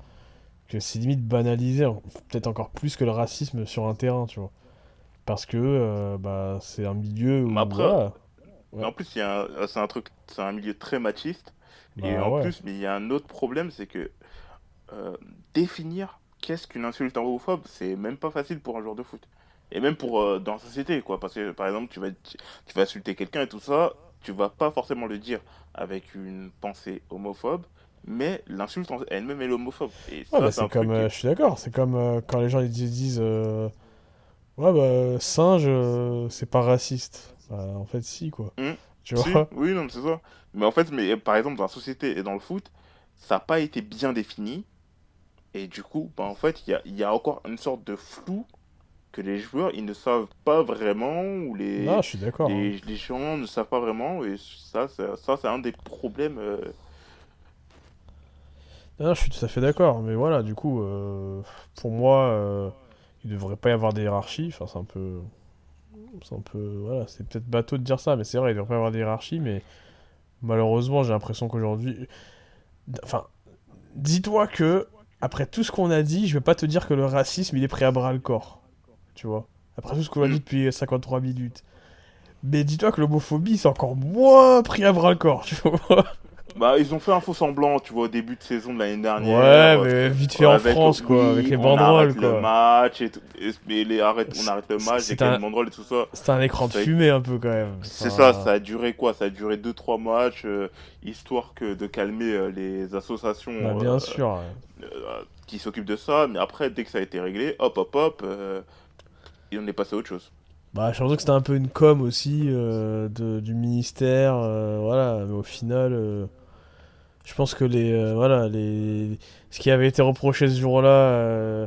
F: que c'est limite banalisé, peut-être encore plus que le racisme sur un terrain, tu vois. Parce que euh, bah c'est un milieu où
D: après,
F: voilà.
D: En plus, un- c'est un truc, c'est un milieu très machiste. et
F: Bah
D: en
F: ouais.
D: plus, mais il y a un autre problème, c'est que euh, définir qu'est-ce qu'une insulte homophobe, c'est même pas facile pour un joueur de foot. Et même pour euh, dans la société, quoi. Parce que par exemple, tu vas, tu vas insulter quelqu'un et tout ça, tu vas pas forcément le dire avec une pensée homophobe, mais l'insulte en elle-même est homophobe. Et ça,
F: Ouais, bah,
D: c'est
F: comme,
D: qui-
F: euh, je suis d'accord, c'est comme euh, quand les gens ils disent, euh, ouais bah singe c'est pas raciste. Bah, en fait si quoi.
D: Mm.
F: Tu
D: Si,
F: vois
D: oui, non, c'est ça. Mais en fait, mais, par exemple, dans la société et dans le foot, ça n'a pas été bien défini. Et du coup, bah, en fait, il y a, il y a encore une sorte de flou que les joueurs, ils ne savent pas vraiment, ou les,
F: Non, je suis d'accord. hein.
D: les, les gens ne savent pas vraiment. Et ça, c'est- ça c'est un des problèmes.
F: Non, non, je suis tout à fait d'accord, mais voilà, du coup, euh, pour moi, euh, il devrait pas y avoir de hiérarchie. Enfin, c'est un peu, c'est un peu, voilà, c'est peut-être bateau de dire ça, mais c'est vrai, il devrait pas y avoir de hiérarchie. Mais malheureusement, j'ai l'impression qu'aujourd'hui, enfin, dis-toi que après tout ce qu'on a dit, je vais pas te dire que le racisme, il est pris à bras le corps, tu vois. Après tout ce qu'on a
D: Mm.
F: dit depuis 53 minutes. Mais dis-toi que l'homophobie, c'est encore moins pris à bras le corps, tu vois.
D: Bah, ils ont fait un faux semblant, tu vois, au début de saison de l'année dernière.
F: Ouais, mais vite fait en
D: avec-
F: France, quoi, avec les
D: on
F: banderoles,
D: arrête
F: quoi.
D: le match et tout. et- les arrête, on arrête le match, et
F: un-
D: les banderoles et tout ça.
F: C'était un écran de fumée un peu quand même.
D: C'est ça, ça a duré quoi? Ça a duré 2-3 matchs, euh, histoire que de calmer euh, les associations
F: bah, bien
D: euh,
F: sûr. ouais.
D: euh, qui s'occupent de ça. Mais après, dès que ça a été réglé, hop, hop, hop, euh, et on est passé à autre chose.
F: Bah, j'ai l'impression que c'était un peu une com aussi euh, de- du ministère, euh, voilà, mais au final, euh, je pense que les, euh, voilà, les, ce qui avait été reproché ce jour-là, euh,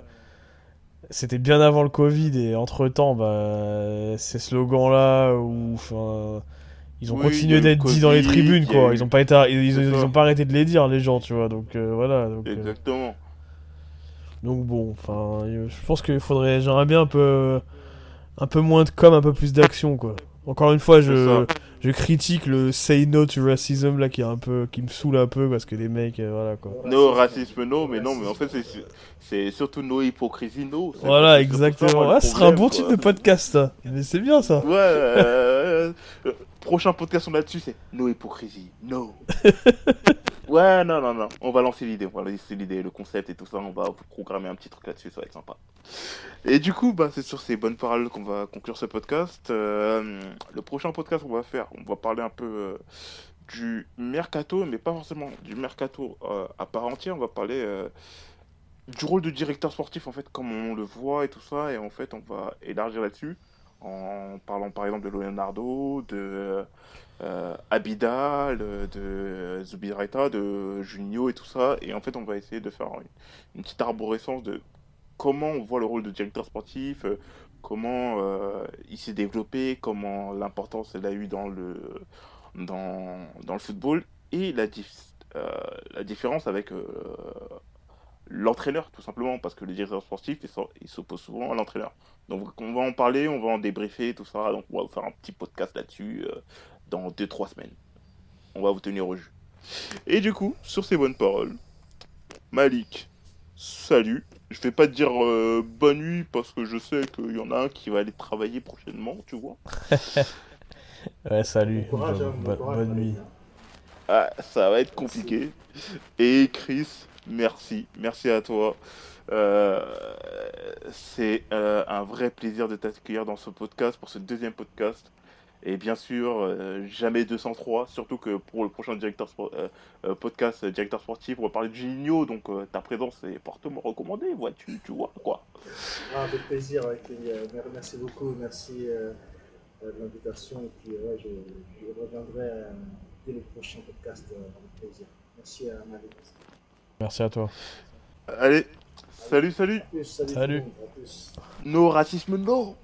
F: c'était bien avant le Covid et entre-temps, bah, ces slogans-là, enfin, ils ont
D: Oui,
F: continué d'être
D: le
F: dits dans les tribunes, quoi.
D: eu-
F: Ils ont pas été, ils, ils- ont pas arrêté de les dire, les gens, tu vois. Donc euh, voilà. Donc, euh,
D: Exactement.
F: donc bon, enfin, je pense qu'il faudrait, j'aimerais bien un peu, un peu moins de com, un peu plus d'action, quoi. Encore une fois, je, je critique le say no to racism là qui est un peu, qui me saoule un peu parce que les mecs, euh, voilà quoi.
D: No racisme, no, mais non, mais en fait, c'est- c'est surtout no hypocrisie, no.
F: Voilà, exactement. Ah, ce sera un bon
D: problème,
F: type
D: quoi.
F: de podcast, ça. Mais c'est bien ça.
D: Ouais, euh, euh, prochain podcast on là-dessus, c'est no hypocrisie, no. ouais, non, non, non, on va lancer l'idée, on va lancer l'idée, le concept et tout ça, on va programmer un petit truc là-dessus, ça va être sympa. Et du coup, bah, c'est sur ces bonnes paroles qu'on va conclure ce podcast. Euh, le prochain podcast qu'on va faire, on va parler un peu euh, du mercato, mais pas forcément du mercato euh, à part entière, on va parler euh, du rôle de directeur sportif, en fait, comme on le voit et tout ça, et en fait, on va élargir là-dessus en parlant par exemple de Leonardo, de Abidal, de Zubiraita, de Juninho et tout ça. Et en fait, on va essayer de faire une, petite arborescence de comment on voit le rôle de directeur sportif, comment euh, il s'est développé, comment l'importance elle a eu dans le, dans, le football et la, euh, différence avec euh, l'entraîneur, tout simplement, parce que le directeur sportif, il s'oppose souvent à l'entraîneur. Donc on va en parler, on va en débriefer, tout ça. Donc on va faire un petit podcast là-dessus dans 2-3 semaines. On va vous tenir au jus. Et du coup, sur ces bonnes paroles, Malik, salut. Je vais pas te dire euh, bonne nuit parce que je sais qu'il y en a un qui va aller travailler prochainement, tu vois.
F: Ouais, salut.
E: Bon courage,
F: Bonne-
E: hein, bon
F: bonne-
E: courage,
F: bonne
E: Malik,
F: nuit.
D: Ah, ça va être compliqué. Et Chris, merci. Merci à toi. Euh, c'est euh, un vrai plaisir de t'accueillir dans ce podcast, pour ce deuxième podcast. Et bien sûr, euh, jamais 203, surtout que pour le prochain directeur sport- euh, euh, podcast euh, directeur sportif, on va parler de Gigno, donc euh, ta présence est fortement recommandée, vois-tu, tu vois, quoi.
E: Ah, avec plaisir, avec plaisir. Mer- Merci beaucoup, merci de l'invitation. Et puis, ouais, je, je reviendrai euh, dès le prochain podcast euh, avec plaisir. Merci à Malik.
F: Merci à toi.
D: Allez, salut, salut
E: plus, salut.
F: Salut.
E: monde.
D: No racisme, no